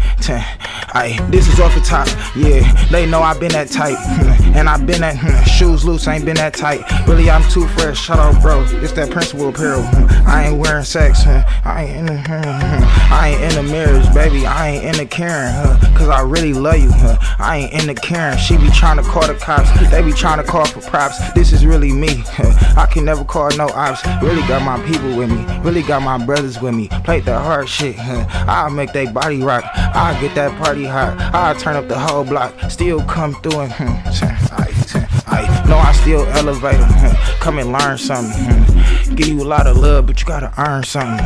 I, this is off the top. Yeah, they know I been that tight, hmm, and I been that hmm. shoes loose. Ain't been that tight. Really, I'm too fresh. Shut up, bro. It's that principal apparel. Hmm. I ain't wearing sex. I ain't in the, I ain't in marriage, baby. I ain't in the caring, cause I really love you. I ain't in the caring. She be trying to call the cops. They be trying to call for props. This is really me. I can never call no ops. Really got my people with me. Really got my brothers with me. Play that hard shit. I'll make they body rock. I'll get that party hot. I'll turn up the whole block. Still come through and I, I know I still elevate them. Come and learn something. Hmm? Give you a lot of love, but you gotta earn something.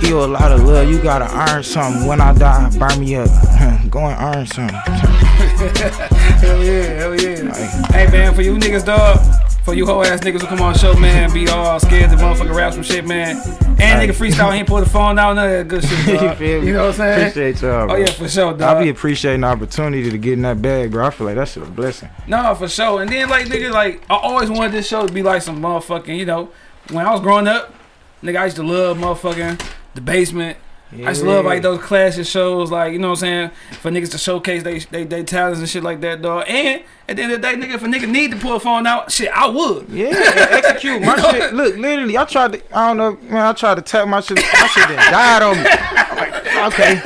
Give you a lot of love, you gotta earn something. When I die, burn me up. Go and earn something. Hell yeah, hell yeah. Hey man, for you niggas, dog. For you whole ass niggas who come on the show, man, be all scared to motherfucking rap some shit, man. And nigga freestyle, he ain't pull the phone out, none of that good shit, you dog. feel me? You know what I'm saying? Appreciate y'all. Oh yeah, for sure, dog. I be appreciating the opportunity to get in that bag, bro. I feel like that shit a blessing. No, for sure. And then like nigga, like I always wanted this show to be like some motherfucking, you know, when I was growing up, nigga, I used to love motherfucking the basement. I just love like those classic shows, like you know what I'm saying, for niggas to showcase they they, they talents and shit like that, dog. And at the end of the day, nigga, if a nigga need to pull a phone out, shit, I would. Yeah, execute my shit. Look, literally, I tried to. I don't know, man. I tried to tap my shit. My shit then died on me. I'm like, okay,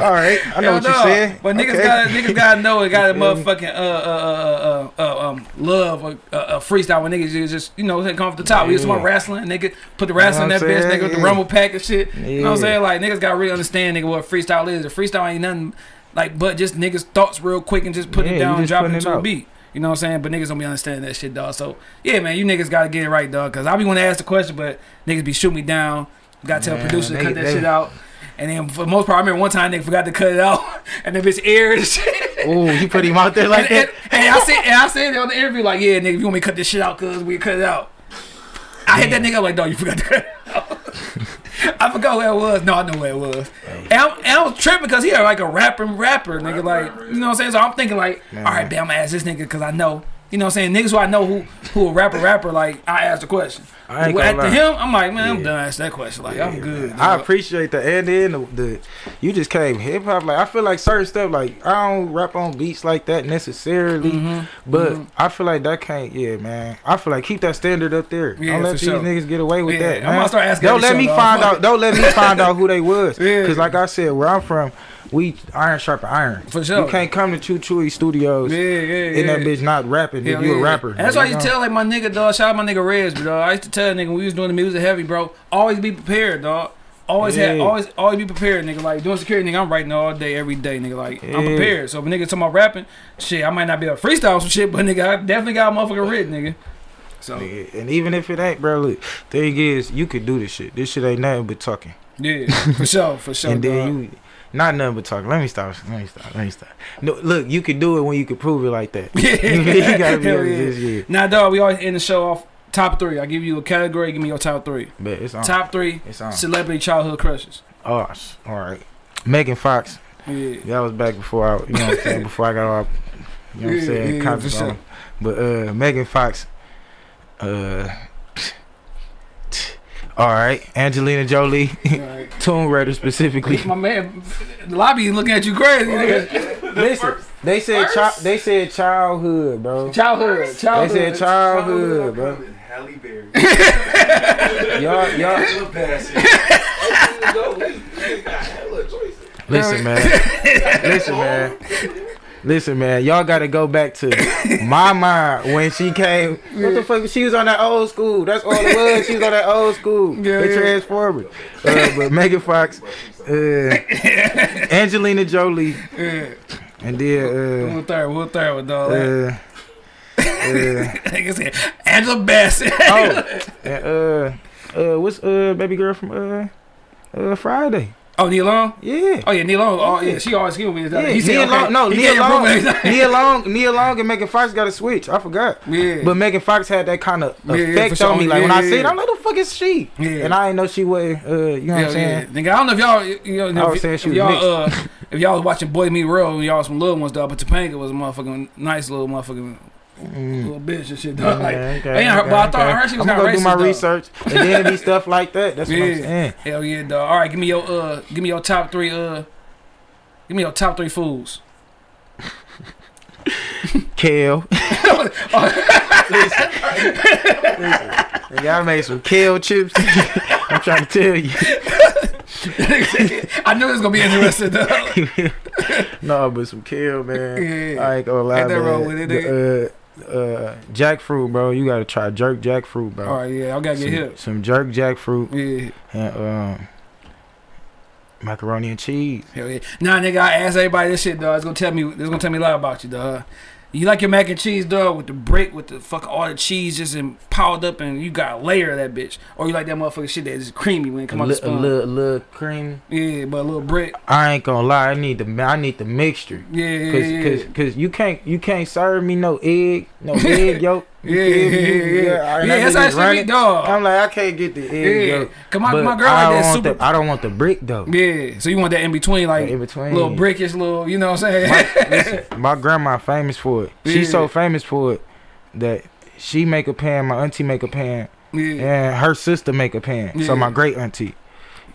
all right. I know Hell what you said. But niggas okay. gotta niggas gotta know it got a You feel me? motherfucking uh uh uh uh, uh um love a, a, a freestyle when niggas just you know they come off the top. We just to Yeah. about wrestling, nigga put the wrestling in know that what I'm bitch, saying? nigga with the rumble pack and shit. You know what I'm saying? Like niggas gotta really understand nigga what freestyle is. The freestyle ain't nothing like but just niggas thoughts real quick and just put Yeah, it down and drop it into a beat. You know what I'm saying? But niggas don't be understanding that shit, dog. So yeah, man, you niggas gotta get it right, dog. Cause I be want to ask the question, but niggas be shooting me down. Gotta tell Man, producer to cut that they- shit out. And then for the most part, I remember one time they forgot to cut it out, and the bitch aired and shit. Ooh, you put him out there like and, that. and, and I said, and I said it on the interview, like, yeah, nigga, if you want me to cut this shit out, cause we cut it out. I hit that nigga up like, no, you forgot to cut it out. I forgot where it was. No, I know where it was. And, I'm, and I was tripping because he had like a rapper, rapper, nigga, like, you know what I'm saying? So I'm thinking like, all right, man, I'm gonna ask this nigga because I know. You know what I'm saying? Niggas who I know who who a rapper rapper like I ask the question. I ain't After lie. him, I'm like, man, I'm Yeah. done asking that question. Like, I'm good. I appreciate the and then the, the you just came hip hop like I feel like certain stuff like I don't rap on beats like that necessarily, Mhm, but mhm. I feel like that can't yeah man. I feel like keep that standard up there. Yeah, don't let these sure. niggas get away with Yeah, that. I'm gonna start asking Don't let show, me dog. find Fuck out. Don't let me find out who they was. Yeah. Cause like I said, where I'm from, we iron sharp iron. For sure. You can't come to Choo Chewy Studios Yeah, yeah, yeah. And that bitch not rapping. Hell if you yeah. a rapper, And that's why you know? tell like my nigga dog. Shout out my nigga Rez, bro. I used to tell nigga when we was doing the music heavy, bro. Always be prepared, dog. Always have, always, always be prepared, nigga. Like doing security, nigga. I'm writing all day, every day, nigga. Like I'm prepared. So if a nigga talking about rapping, shit, I might not be able to freestyle some shit, but nigga, I definitely got a motherfucker written, nigga. So Nigga, And even if it ain't, bro, look, thing is, you could do this shit. This shit ain't nothing but talking. yeah, for sure, for sure. and then dog. you, not nothing but talking. Let me stop. Let me stop. Let me stop. No, look, you can do it when you can prove it like that. Yeah, you gotta be able yeah. yeah. Now, dog, we always end the show off top three. I give you a category. Give me your top three. But it's on. Top three It's on. celebrity childhood crushes. Oh, all right. Megan Fox. Yeah. That was back before I, you know what I'm saying, before I got all, you know what I'm saying, yeah, for sure. But uh, Megan Fox. Uh. All right, Angelina Jolie, Right. Tomb Raider specifically. My man, the lobby looking at you crazy. Nigga. Listen, They said chi- they said childhood, bro. Childhood, childhood. They said childhood, bro. Halle Berry. Y'all, y'all, listen, man. Listen, man. Listen, man. Y'all got to go back to my mind when she came. What the fuck? She was on that old school. That's all it was. She was on that old school. Yeah, they yeah. transformed. Uh, but Megan Fox, uh, Angelina Jolie, Yeah. and then Who third? Who third with all uh, that? uh, uh, Nigga said Angela Bassett. oh, and, uh, uh, what's uh baby girl from uh, uh Friday? Oh, Neil Long. Yeah. Oh yeah, Neil Long. Oh yeah, she always give me that. Yeah, he said, Nia okay. Long, no, He can't Long. Nia Long, Nia Long, and Megan Fox got a switch. I forgot, Yeah, but Megan Fox had that kind of Yeah, yeah, effect sure. on me. Like when Yeah, I see it. I'm like, "The fuck is she?" Yeah. And I didn't know she was. Uh, you know what I'm saying? Nigga, I don't know if y'all, you know, I was saying she if was y'all, uh, if y'all was watching Boy World and y'all some little ones, dog. But Topanga was a motherfucking nice little motherfucking little bitch and shit, dog. Like, Mm. Okay, okay, but I thought I okay. heard she was I'm gonna go do my though. research, and then be stuff like that. That's what I'm Yeah. saying. hell yeah, dog. All right, give me your, uh, give me your top three, uh, give me your top three foods. Kale. Nigga, I made some kale chips. I'm trying to tell you. I knew it was gonna be interesting, dog. no, but some kale, man. Yeah. I ain't gonna lie, Ain't that man. wrong with it, The, uh, uh, jackfruit, bro. You gotta try jerk jackfruit, bro. All right, yeah, I gotta get some, hip. some jerk jackfruit Yeah, and um, macaroni and cheese. hell yeah. Nah, nigga, I asked everybody this shit, dog. It's gonna tell me, it's gonna tell me a lot about you, dog. You like your mac and cheese, dog, with the brick, with the fuck all the cheese just in, piled up, and you got a layer of that bitch, or you like that motherfucking shit that is creamy when it A, come out li- the a spoon. little, little cream. Yeah, but a little brick. I ain't gonna lie. I need the I need the mixture. Yeah, yeah, Cause, yeah. cause, cause you can't you can't serve me no egg, no egg yolk. Yeah, yeah, yeah, yeah. Yeah, that's how nigga's it should be, running. dog. I'm like, I can't get the egg Yeah, yolk. cause my, but my girl I like don't that super. the, I don't want the brick though. yeah, so you want that in between, like in between. little brickish, little, you know what I'm saying? My, listen, my grandma famous for it. She's so famous for it that she make a pan, my auntie make a pan, yeah, and her sister make a pan. Yeah. So my great auntie.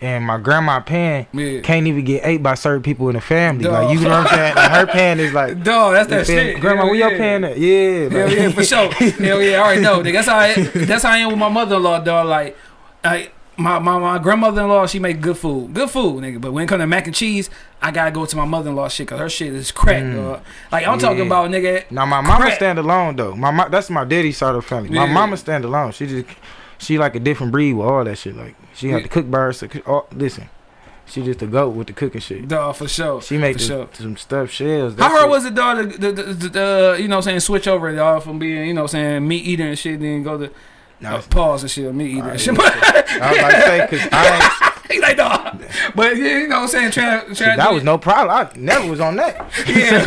And my grandma pan yeah. can't even get ate by certain people in the family. Dog. Like you know what I'm saying? Like, her pan is like Dog, that's that me? shit. Grandma, Hell where your pan at? Yeah, Hell like- yeah, for sure. Hell yeah, I already know. That's how I, that's how I am with my mother-in-law, dog. Like, I, my, my my grandmother-in-law, she make good food, good food, nigga. But when it come to mac and cheese, I gotta go to my mother-in-law shit, cause her shit is crack, Mm. dog. Like I'm talking about, nigga. Now my mama Crack. stand alone though. My that's my daddy's side of the family. My Yeah. mama stand alone. She just she like a different breed with all that shit. Like she had Yeah. to cook by herself. Oh, listen, she just a goat with the cooking shit. Dog, for sure. She make the, sure. some stuffed shells. How hard was it, dog? The, the, the, you know, what I'm saying switch over, dog, from being, you know, saying meat eater and shit, then go to No, uh, pause and shit, meat eater. Alright, and shit. I was like say because I He like, dog. But yeah, you know, what I'm saying try, try. that was no problem. I never was on that. Yeah,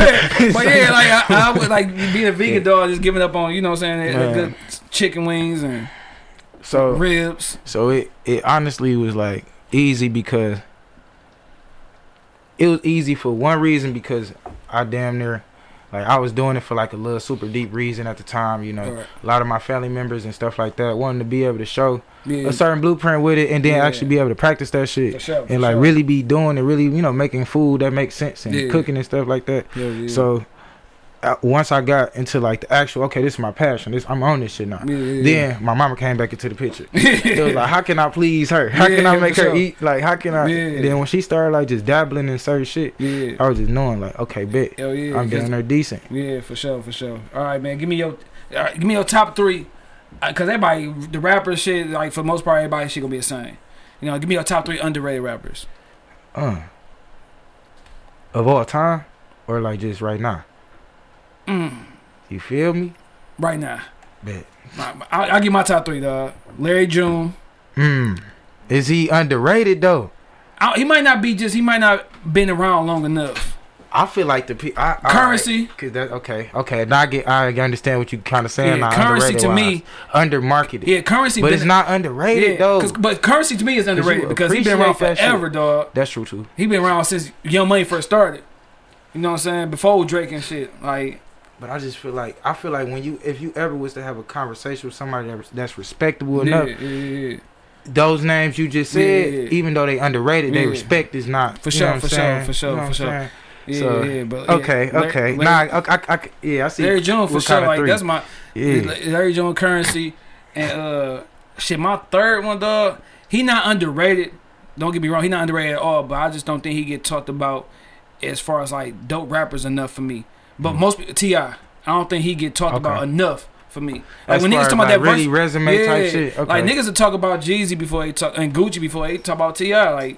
but yeah, like I, I would like being a vegan dog, just giving up on you know what I'm saying, good chicken wings and So ribs. so it it honestly was like easy because it was easy for one reason because I damn near like I was doing it for like a little super deep reason at the time. You know, Alright. a lot of my family members and stuff like that wanted to be able to show Yeah, a certain blueprint with it and then Yeah. actually be able to practice that shit sure. and like sure. really be doing and really you know making food that makes sense and Yeah. cooking and stuff like that. So once I got into like the actual okay, this is my passion. This I'm on this shit now. yeah, yeah, Then my mama came back into the picture. It was like, how can I please her? How can I make her sure. eat? Like, how can I? Then when she started like just dabbling in certain shit. I was just knowing like, okay, bet Hell yeah. I'm getting her decent. Yeah, for sure, for sure. All right, man. Give me your, right, give me your top three, uh, cause everybody, the rapper shit, like for the most part, everybody shit gonna be the same. You know, give me your top three underrated rappers. Uh, of all time, or like just right now. Mm, You feel me? right now, Bet. I, I, I'll give my top three, dog. Larry June. Hmm. Is he underrated though? I, he might not be just, he might not been around long enough. I feel like the pe- I, I- Currency. Cause that okay, okay. Now I get, I understand what you kind of saying. Yeah, currency to me, under marketed. yeah, currency. but been, it's not underrated yeah, though. but currency to me is underrated because he's been around that shit. forever, dog. That's true too. He been around since Young Money first started. You know what I'm saying? Before Drake and shit. Like, But I just feel like I feel like when you if you ever was to have a conversation with somebody that, that's respectable yeah, enough, yeah, yeah. those names you just said, even though they underrated, they respect is not For sure, for sure, for sure, You know for sure. Saying? Yeah, So, yeah, but Okay, yeah, okay. Larry, nah, I, I, I, yeah, I see. Larry Jones for sure. Like three. that's my Yeah. Larry Jones currency and uh shit. My third one, dog. He not underrated. Don't get me wrong. He not underrated at all. But I just don't think he get talked about as far as like dope rappers enough for me. But Mm. most T.I., I don't think he get talked about enough for me. Like As when niggas talk about like, that really verse, resume type shit. Okay. like niggas will talk about Jeezy before they talk and Gucci before they talk about Ti. Like,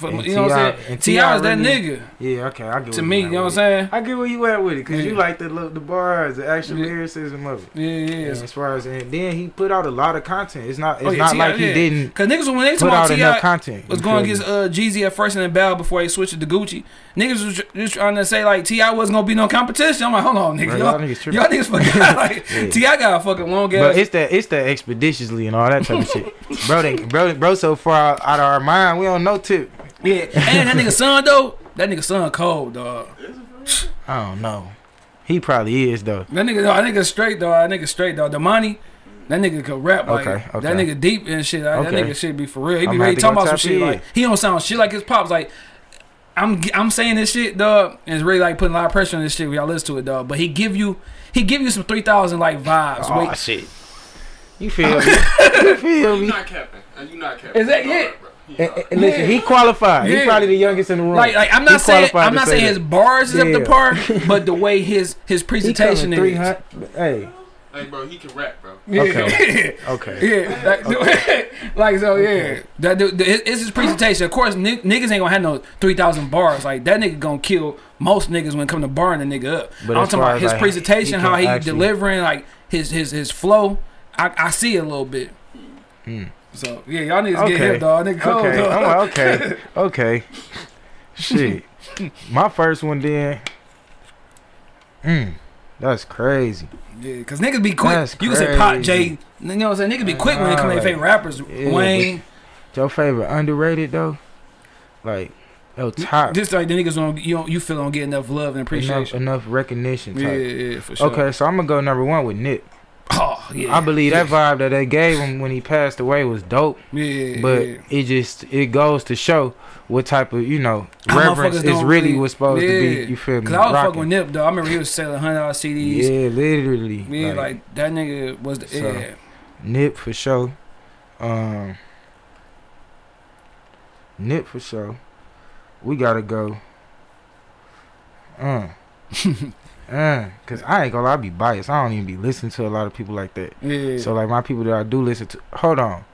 for, And you know what I'm T.I. saying? and Ti T.I. is that nigga Yeah, okay, I get to me. you You know what I'm saying? I get where you at with it, cause you like the the bars, the actual Yeah. lyricism of it. Yeah, yeah. And as far as and then he put out a lot of content. It's not. It's Oh, yeah, not like he yeah. didn't Cause niggas when they talk about T.I. content. was you going feel against me? uh, Jeezy at first in the battle before he switched it to Gucci. Niggas was just trying to say like T.I. wasn't gonna be no competition. I'm like, hold on, nigga, Bro, y'all, y'all niggas tripping. y'all niggas forgot like Yeah. T.I. got a fucking long game. But it's that it's that expeditiously and all that type of shit. Bro, they, bro, bro, so far out, out of our mind, we don't know tip. Yeah, and that nigga son though, that nigga son cold dog. I don't know. He probably is though. That nigga, no, that nigga straight though. That nigga straight though. The money. That nigga could rap like Okay, okay. that nigga deep and shit. That Okay. nigga shit be for real. He be ready to talking about some shit in. like he don't sound shit like his pops. Like I'm I'm saying this shit, dog, and it's really like putting a lot of pressure on this shit. when Y'all listen to it, dog. But he give you he give you some three thousand like vibes. Oh Wait, shit. You feel me? you feel me? You me? not capping. And you not capping. Is that You it? Alright, And, and listen, he qualified. Yeah. He probably the youngest in the room. like like I'm He not saying I'm not say saying that. his bars is up Yeah. to par, but the way his his presentation is. Hey, Hey, bro, he can rap, bro. Yeah. Okay. okay. Yeah, like, like so, yeah. That the, the, it's his presentation. Of course, ni- niggas ain't gonna have no three thousand bars. Like that nigga gonna kill most niggas when it come to barring the nigga up. But I'm talking about his like, presentation, he how he actually- delivering, like his his his flow. I, I see it a little bit. Hmm. So yeah, y'all niggas get Okay. hip, dog. Nigga cold, Okay. dog. I'm like, okay. Okay. Shit. My first one then. Mm, that's crazy. Yeah, cause niggas be quick. That's you can say Pop. J. You know what I'm saying? Niggas be quick when it come to their favorite rappers. yeah, Wayne. Your favorite underrated though? Like, Oh, top. Just like the niggas don't you don't, you feel don't get enough love and appreciation. enough recognition. Yeah, Type. yeah, for sure. Okay, so I'm gonna go number one with Nip. Oh yeah. I believe that vibe that they gave him when he passed away was dope, Yeah, but yeah. it just it goes to show what type of you know reverence is really what's supposed to be. You feel me? Cause I was Rocking. fucking with Nip though. I remember he was selling hundred dollar CDs. Yeah, literally. Yeah, like, that nigga was the So, yeah. Nip for sure. Um, Nip for sure. We gotta go. Uh. uh, cause I ain't gonna lie, I be biased. I don't even be listening to a lot of people like that. Yeah. So like my people that I do listen to. Hold on.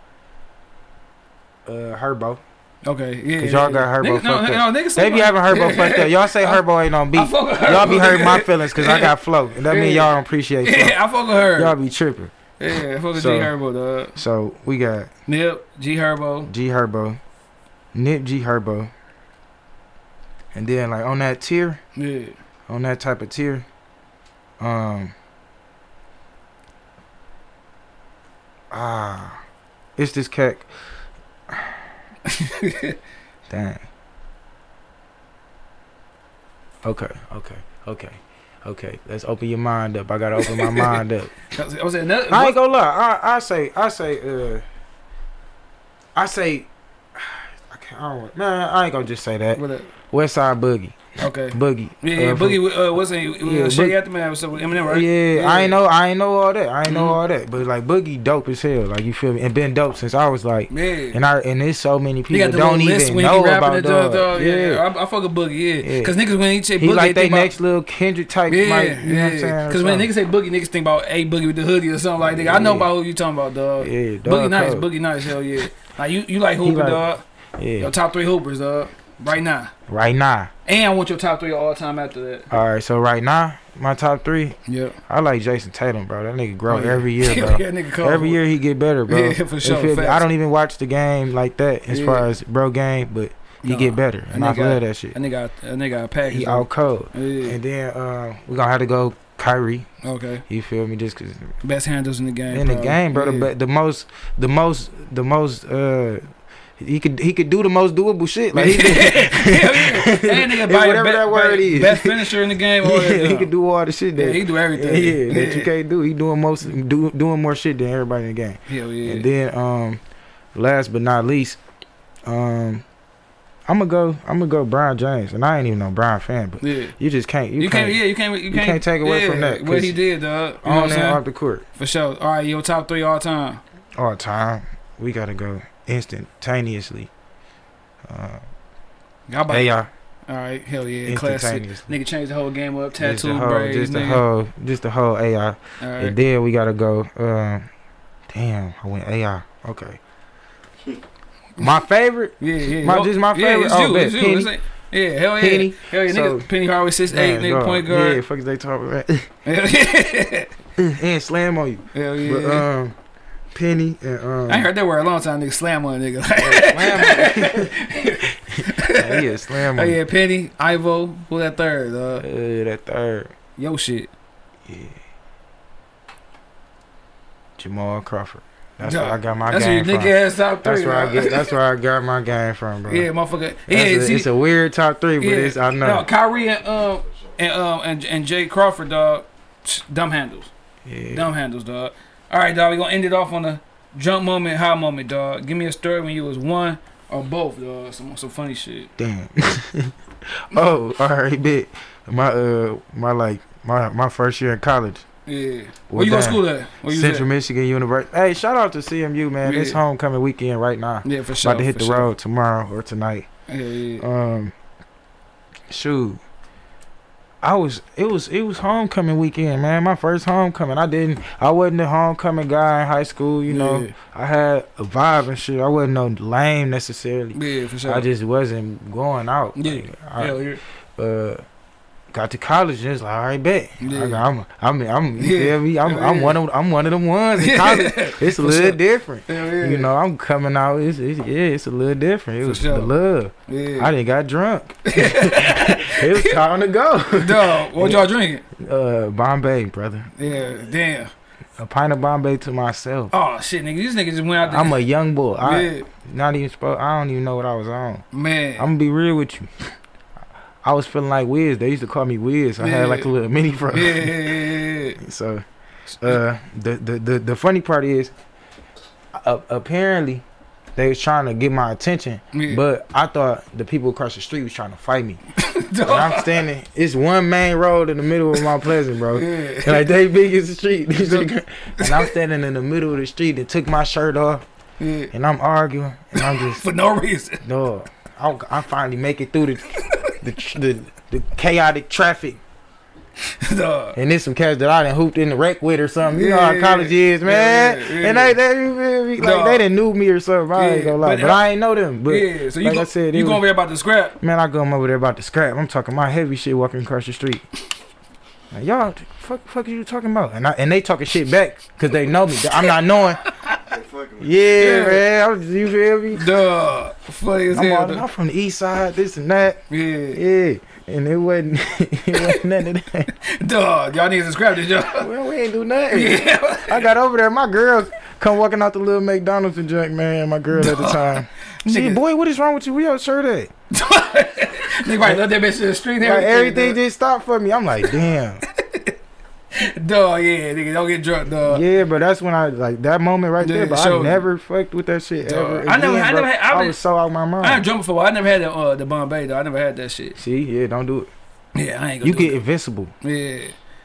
Uh, Herbo. okay, yeah. Cause y'all yeah. got Herbo Niggas, no, fucked no, up. niggas They be having Herbo fucked up. Y'all say Herbo ain't on beat. Y'all be hurting my feelings cause I got flow. And that mean y'all don't appreciate flow. Yeah, I fuck with her. Y'all be tripping. Yeah, I fuck with So- G Herbo, dog. So we got Nip, G Herbo. G Herbo, Nip G Herbo, and then like on that tier, Yeah. On that type of tier, um, ah, it's this cat. Dang. Okay, okay, okay, okay. Let's open your mind up. I gotta open my mind up. I was, I was. I ain't gonna lie. I I say I say uh I say I can't. I don't, man, I ain't gonna just say that. what Westside Boogie, okay. Boogie. Yeah, yeah, Uh, from- Boogie uh, he? Yeah, Uh, Shady Boog- Aftermath was with Eminem, right? Yeah, I ain't know. I ain't know all that. I ain't know Mhm. all that. But like Boogie, dope as hell. Like you feel me? And been dope since I was like. Yeah. And I and there's so many people don't even know about dog. dog. Yeah, Yeah, I, I fuck with Boogie. Yeah, Yeah. because niggas when he say Boogie, he like they they think about next little Kendrick type. Yeah, mic, you know what I'm yeah. saying? Because when niggas say boogie, niggas think about a boogie with the hoodie or something like that. I know about who you talking about, dog. yeah, boogie nice, boogie nice, hell yeah. Like you, you like Hooper, like- dog. Yeah, Your top three Hoopers, dog. Right now, right now. and I want your top three all time after that. All right, so right now, my top three. Yep. I like Jayson Tatum, bro. That nigga grow Oh, yeah. every year, bro. yeah. Every year he get better, bro. Yeah, for sure. me? I don't even watch the game like that as Yeah. far as bro game, but he Nah, get better, and I love that shit. That nigga, that nigga got a package. He out cold. Yeah. And then uh, we gonna have to go Kyrie. Okay. You feel me? Just cause Best handles in the game. in the game, bro, the, Yeah. the most, the most, the most. uh he could he could do the most doable shit. Like he yeah. And nigga buy Whatever that word is. Best finisher in the game. that yeah, he could do all the shit Yeah, that he do everything. yeah, that you can't do. He doing most do, doing more shit than everybody in the game. Hell yeah. And then um last but not least, um I'm gonna go. I'm gonna go Brian James, and I ain't even no Brian fan, but Yeah. you just can't. You, You, can't. can't, yeah, you can't, you can't, can't take away from that, What he did, dog. You know what on and off the court, For sure. All right, your top three all time. all time. We gotta go instantaneously. Uh, AI, All right, hell yeah, classic. Nigga changed the whole game up. Just the Tattoo whole, braids, just the nigga. whole, just the whole AI. Right. And then we gotta go. Um, damn, I went AI. Okay. My favorite, Yeah, yeah. My- this my Yeah, favorite? it's Oh, you, bet. it's you. It's yeah, hell yeah. Penny. Hell yeah, So- Penny Hardaway, six eight, nigga, point guard. Yeah, fuck is they talking about? Yeah. and slam on you. Hell yeah. But um, Penny and um, I heard they were a long time, nigga. Slam on a nigga. yeah, yeah, slam oh yeah, Penny, Ivo, who that third? Uh, Uh, that third, yo shit. yeah. Jamal Crawford. That's where I got my That's your game from. nigga ass top three. That's where I get. That's where I got my game from, bro. Yeah, motherfucker. Yeah, a- see, it's a weird top three, but yeah. it's I know. No, Kyrie and um and um and, and Jay Crawford, dog. Dumb handles. yeah. Dumb handles, dog. All right, dog. We gonna end it off on a jump moment, high moment, dog. Give me a story when you was one or both, dog. Some some funny shit. Damn. oh, all right, bit. My uh, my like my my first year in college. Yeah. Where you go to school at? Where you Central at? Michigan University. Hey, shout out to CMU, man. It's homecoming weekend right now. Yeah, for sure. About to hit the sure. road tomorrow or tonight. Yeah, yeah. Um, shoot. I was it was it was homecoming weekend, man. My first homecoming. I didn't I wasn't a homecoming guy in high school, you know. Yeah. I had a vibe and shit. I wasn't no lame necessarily. Yeah, for sure. I just wasn't going out. Yeah. Like, I, Hell yeah. uh got to college and it's like, all right, bet. Yeah. I, I'm I'm I'm you Yeah. feel me? I'm Yeah, I'm one of I'm one of them ones in college. It's a little sure. different. You know, I'm coming out. It's, it's yeah, it's a little different. It For was sure. the love. Yeah. I didn't got drunk. it was time to go. Dog, what y'all drinking? Uh, Bombay, brother. Yeah, damn. A pint of Bombay to myself. Oh shit, nigga, these niggas just went out there. I'm a young boy. I yeah, not even supposed. I don't even know what I was on. man. I'm gonna be real with you. I was feeling like Wiz. They used to call me Wiz. I had like a little mini fro. yeah, yeah, yeah, yeah. So, uh, the, the the the funny part is, uh, apparently, they was trying to get my attention, Yeah. but I thought the people across the street was trying to fight me. And I'm standing. It's one main road in the middle of Mount Pleasant, bro. Yeah. Like they big as the street. and I'm standing in the middle of the street and took my shirt off, yeah. and I'm arguing, and I'm just For no reason. no. I, I finally make it through the the, the the chaotic traffic. And there's some cats that I done hooped in the wreck with or something. You know how college is, man. yeah, yeah. And they, they, like they didn't knew me or something. I ain't Yeah, gonna lie, but but, I- I ain't know them. But yeah, so you like go, I said, you was- gonna be about to scrap. man, I go over there about to scrap. I'm talking my heavy shit walking across the street. Like, y'all, fuck, fuck, are you talking about? And I, and they talking shit back because they know me. I'm not knowing. Yeah, Yeah. man. I was, you feel me? Duh. Funny as I'm, hell. all. I'm from the east side, this and that. Yeah. Yeah, and it wasn't, it wasn't none of that. Dog. Y'all need to scrap this, y'all. Well, we ain't do nothing. Yeah. I got over there. My girl come walking out the little McDonald's and junk, man. My girl at the time. See, Nigga. boy, what is wrong with you? We out shirt at? Nigga probably left that bitch in the street. and Like, everything dog. just stopped for me. I'm like, damn. Dog, yeah, nigga, don't get drunk, dog. yeah, but that's when I like that moment right Yeah, there. But I you. never fucked with that shit Dog. ever. I never- I never had- I I was- was so out my mind. I drunk before. I never had the uh, the Bombay though. I never had that shit. See, yeah, don't do it. Yeah, I ain't gonna You get it. invincible. Yeah.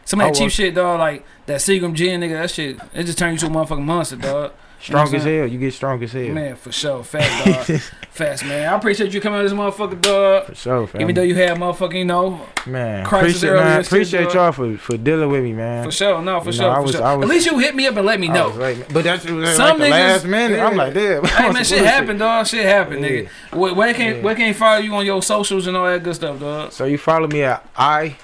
Some of that cheap shit, dog, like that Seagram gin, nigga, that shit, it just turns you to a motherfucking monster, dog. Strong what I'm as hell. You get strong as hell. Man, for sure. Fast, dog. Fast, man. I appreciate you coming on this motherfucker, dog. For sure, fam. Even though you had motherfucking, you know, man, crisis appreciate, earlier man, and shit, appreciate y'all for, for dealing with me, man. for sure. No, for You sure. I for was- sure. Was- At least you hit me up and let me know. like, but that's that Some like the niggas- last minute. I'm yeah. like, damn. Hey man, shit happened, dog. Shit happened, Yeah. nigga. Where, where can Yeah. where can you follow you on your socials and all that good stuff, dog? So you follow me at I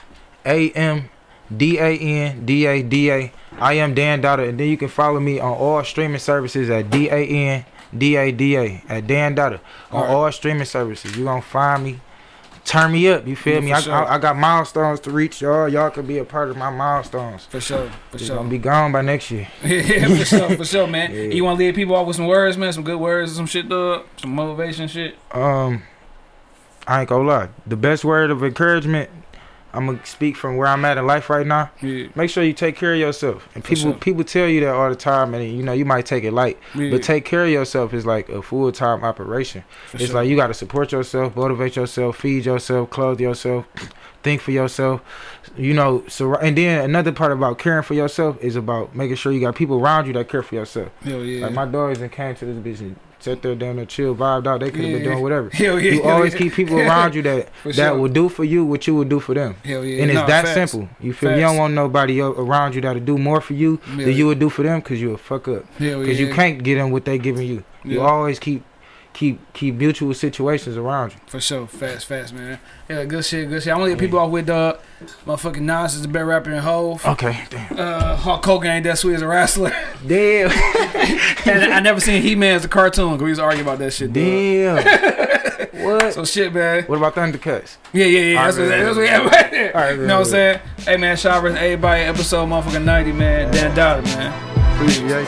A M D A N D A D A. I am Dan Dada, and then you can follow me on all streaming services at D A N D A D A at Dan Dada on Alright. all streaming services. You gonna find me. Turn me up, you feel Yeah, me? I, sure. I, I got milestones to reach, y'all. Y'all can be a part of my milestones. For sure, for sure. gonna be gone by next year. yeah, for sure, for sure, man. Yeah. You want to leave people off with some words, man? Some good words, and some shit, dog. Some motivation, shit. Um, I ain't gonna lie. The best word of encouragement, I'm gonna speak from where I'm at in life right now. Yeah. Make sure you take care of yourself. And people sure. people tell you that all the time, and you know you might take it light, Yeah. but take care of yourself is like a full time operation. For it's sure. like you got to support yourself, motivate yourself, feed yourself, clothe yourself, think for yourself. You know, so and then another part about caring for yourself is about making sure you got people around you that care for yourself. Hell yeah. Like my dogs and came to this bitch sat there down there, chill, vibed out. They could have Yeah. been doing whatever. Hell yeah. You hell always yeah. keep people around you that that sure. will do for you what you would do for them. Hell yeah. And it's No, that facts. simple. You feel me? You don't want nobody around you that'll do more for you Yeah. than you would do for them because you'll fuck up. Because you can't get them what they giving you. You always keep keep keep mutual situations around you. For sure, fast, fast, man. Yeah, good shit, good shit. I want to get people off with uh, motherfucking Nas is the best rapper in Hov. Okay, damn. Uh, Hulk Hogan ain't that sweet as a wrestler. Damn. and I never seen He Man as a cartoon because we used to argue about that shit. damn. what? So shit, man. What about Thundercats? Yeah, yeah, yeah. That's what, that's what we have right there. You know what I'm saying? Hey, man, shout out to everybody. Episode motherfucking 90, man. Dan Dada, man. Appreciate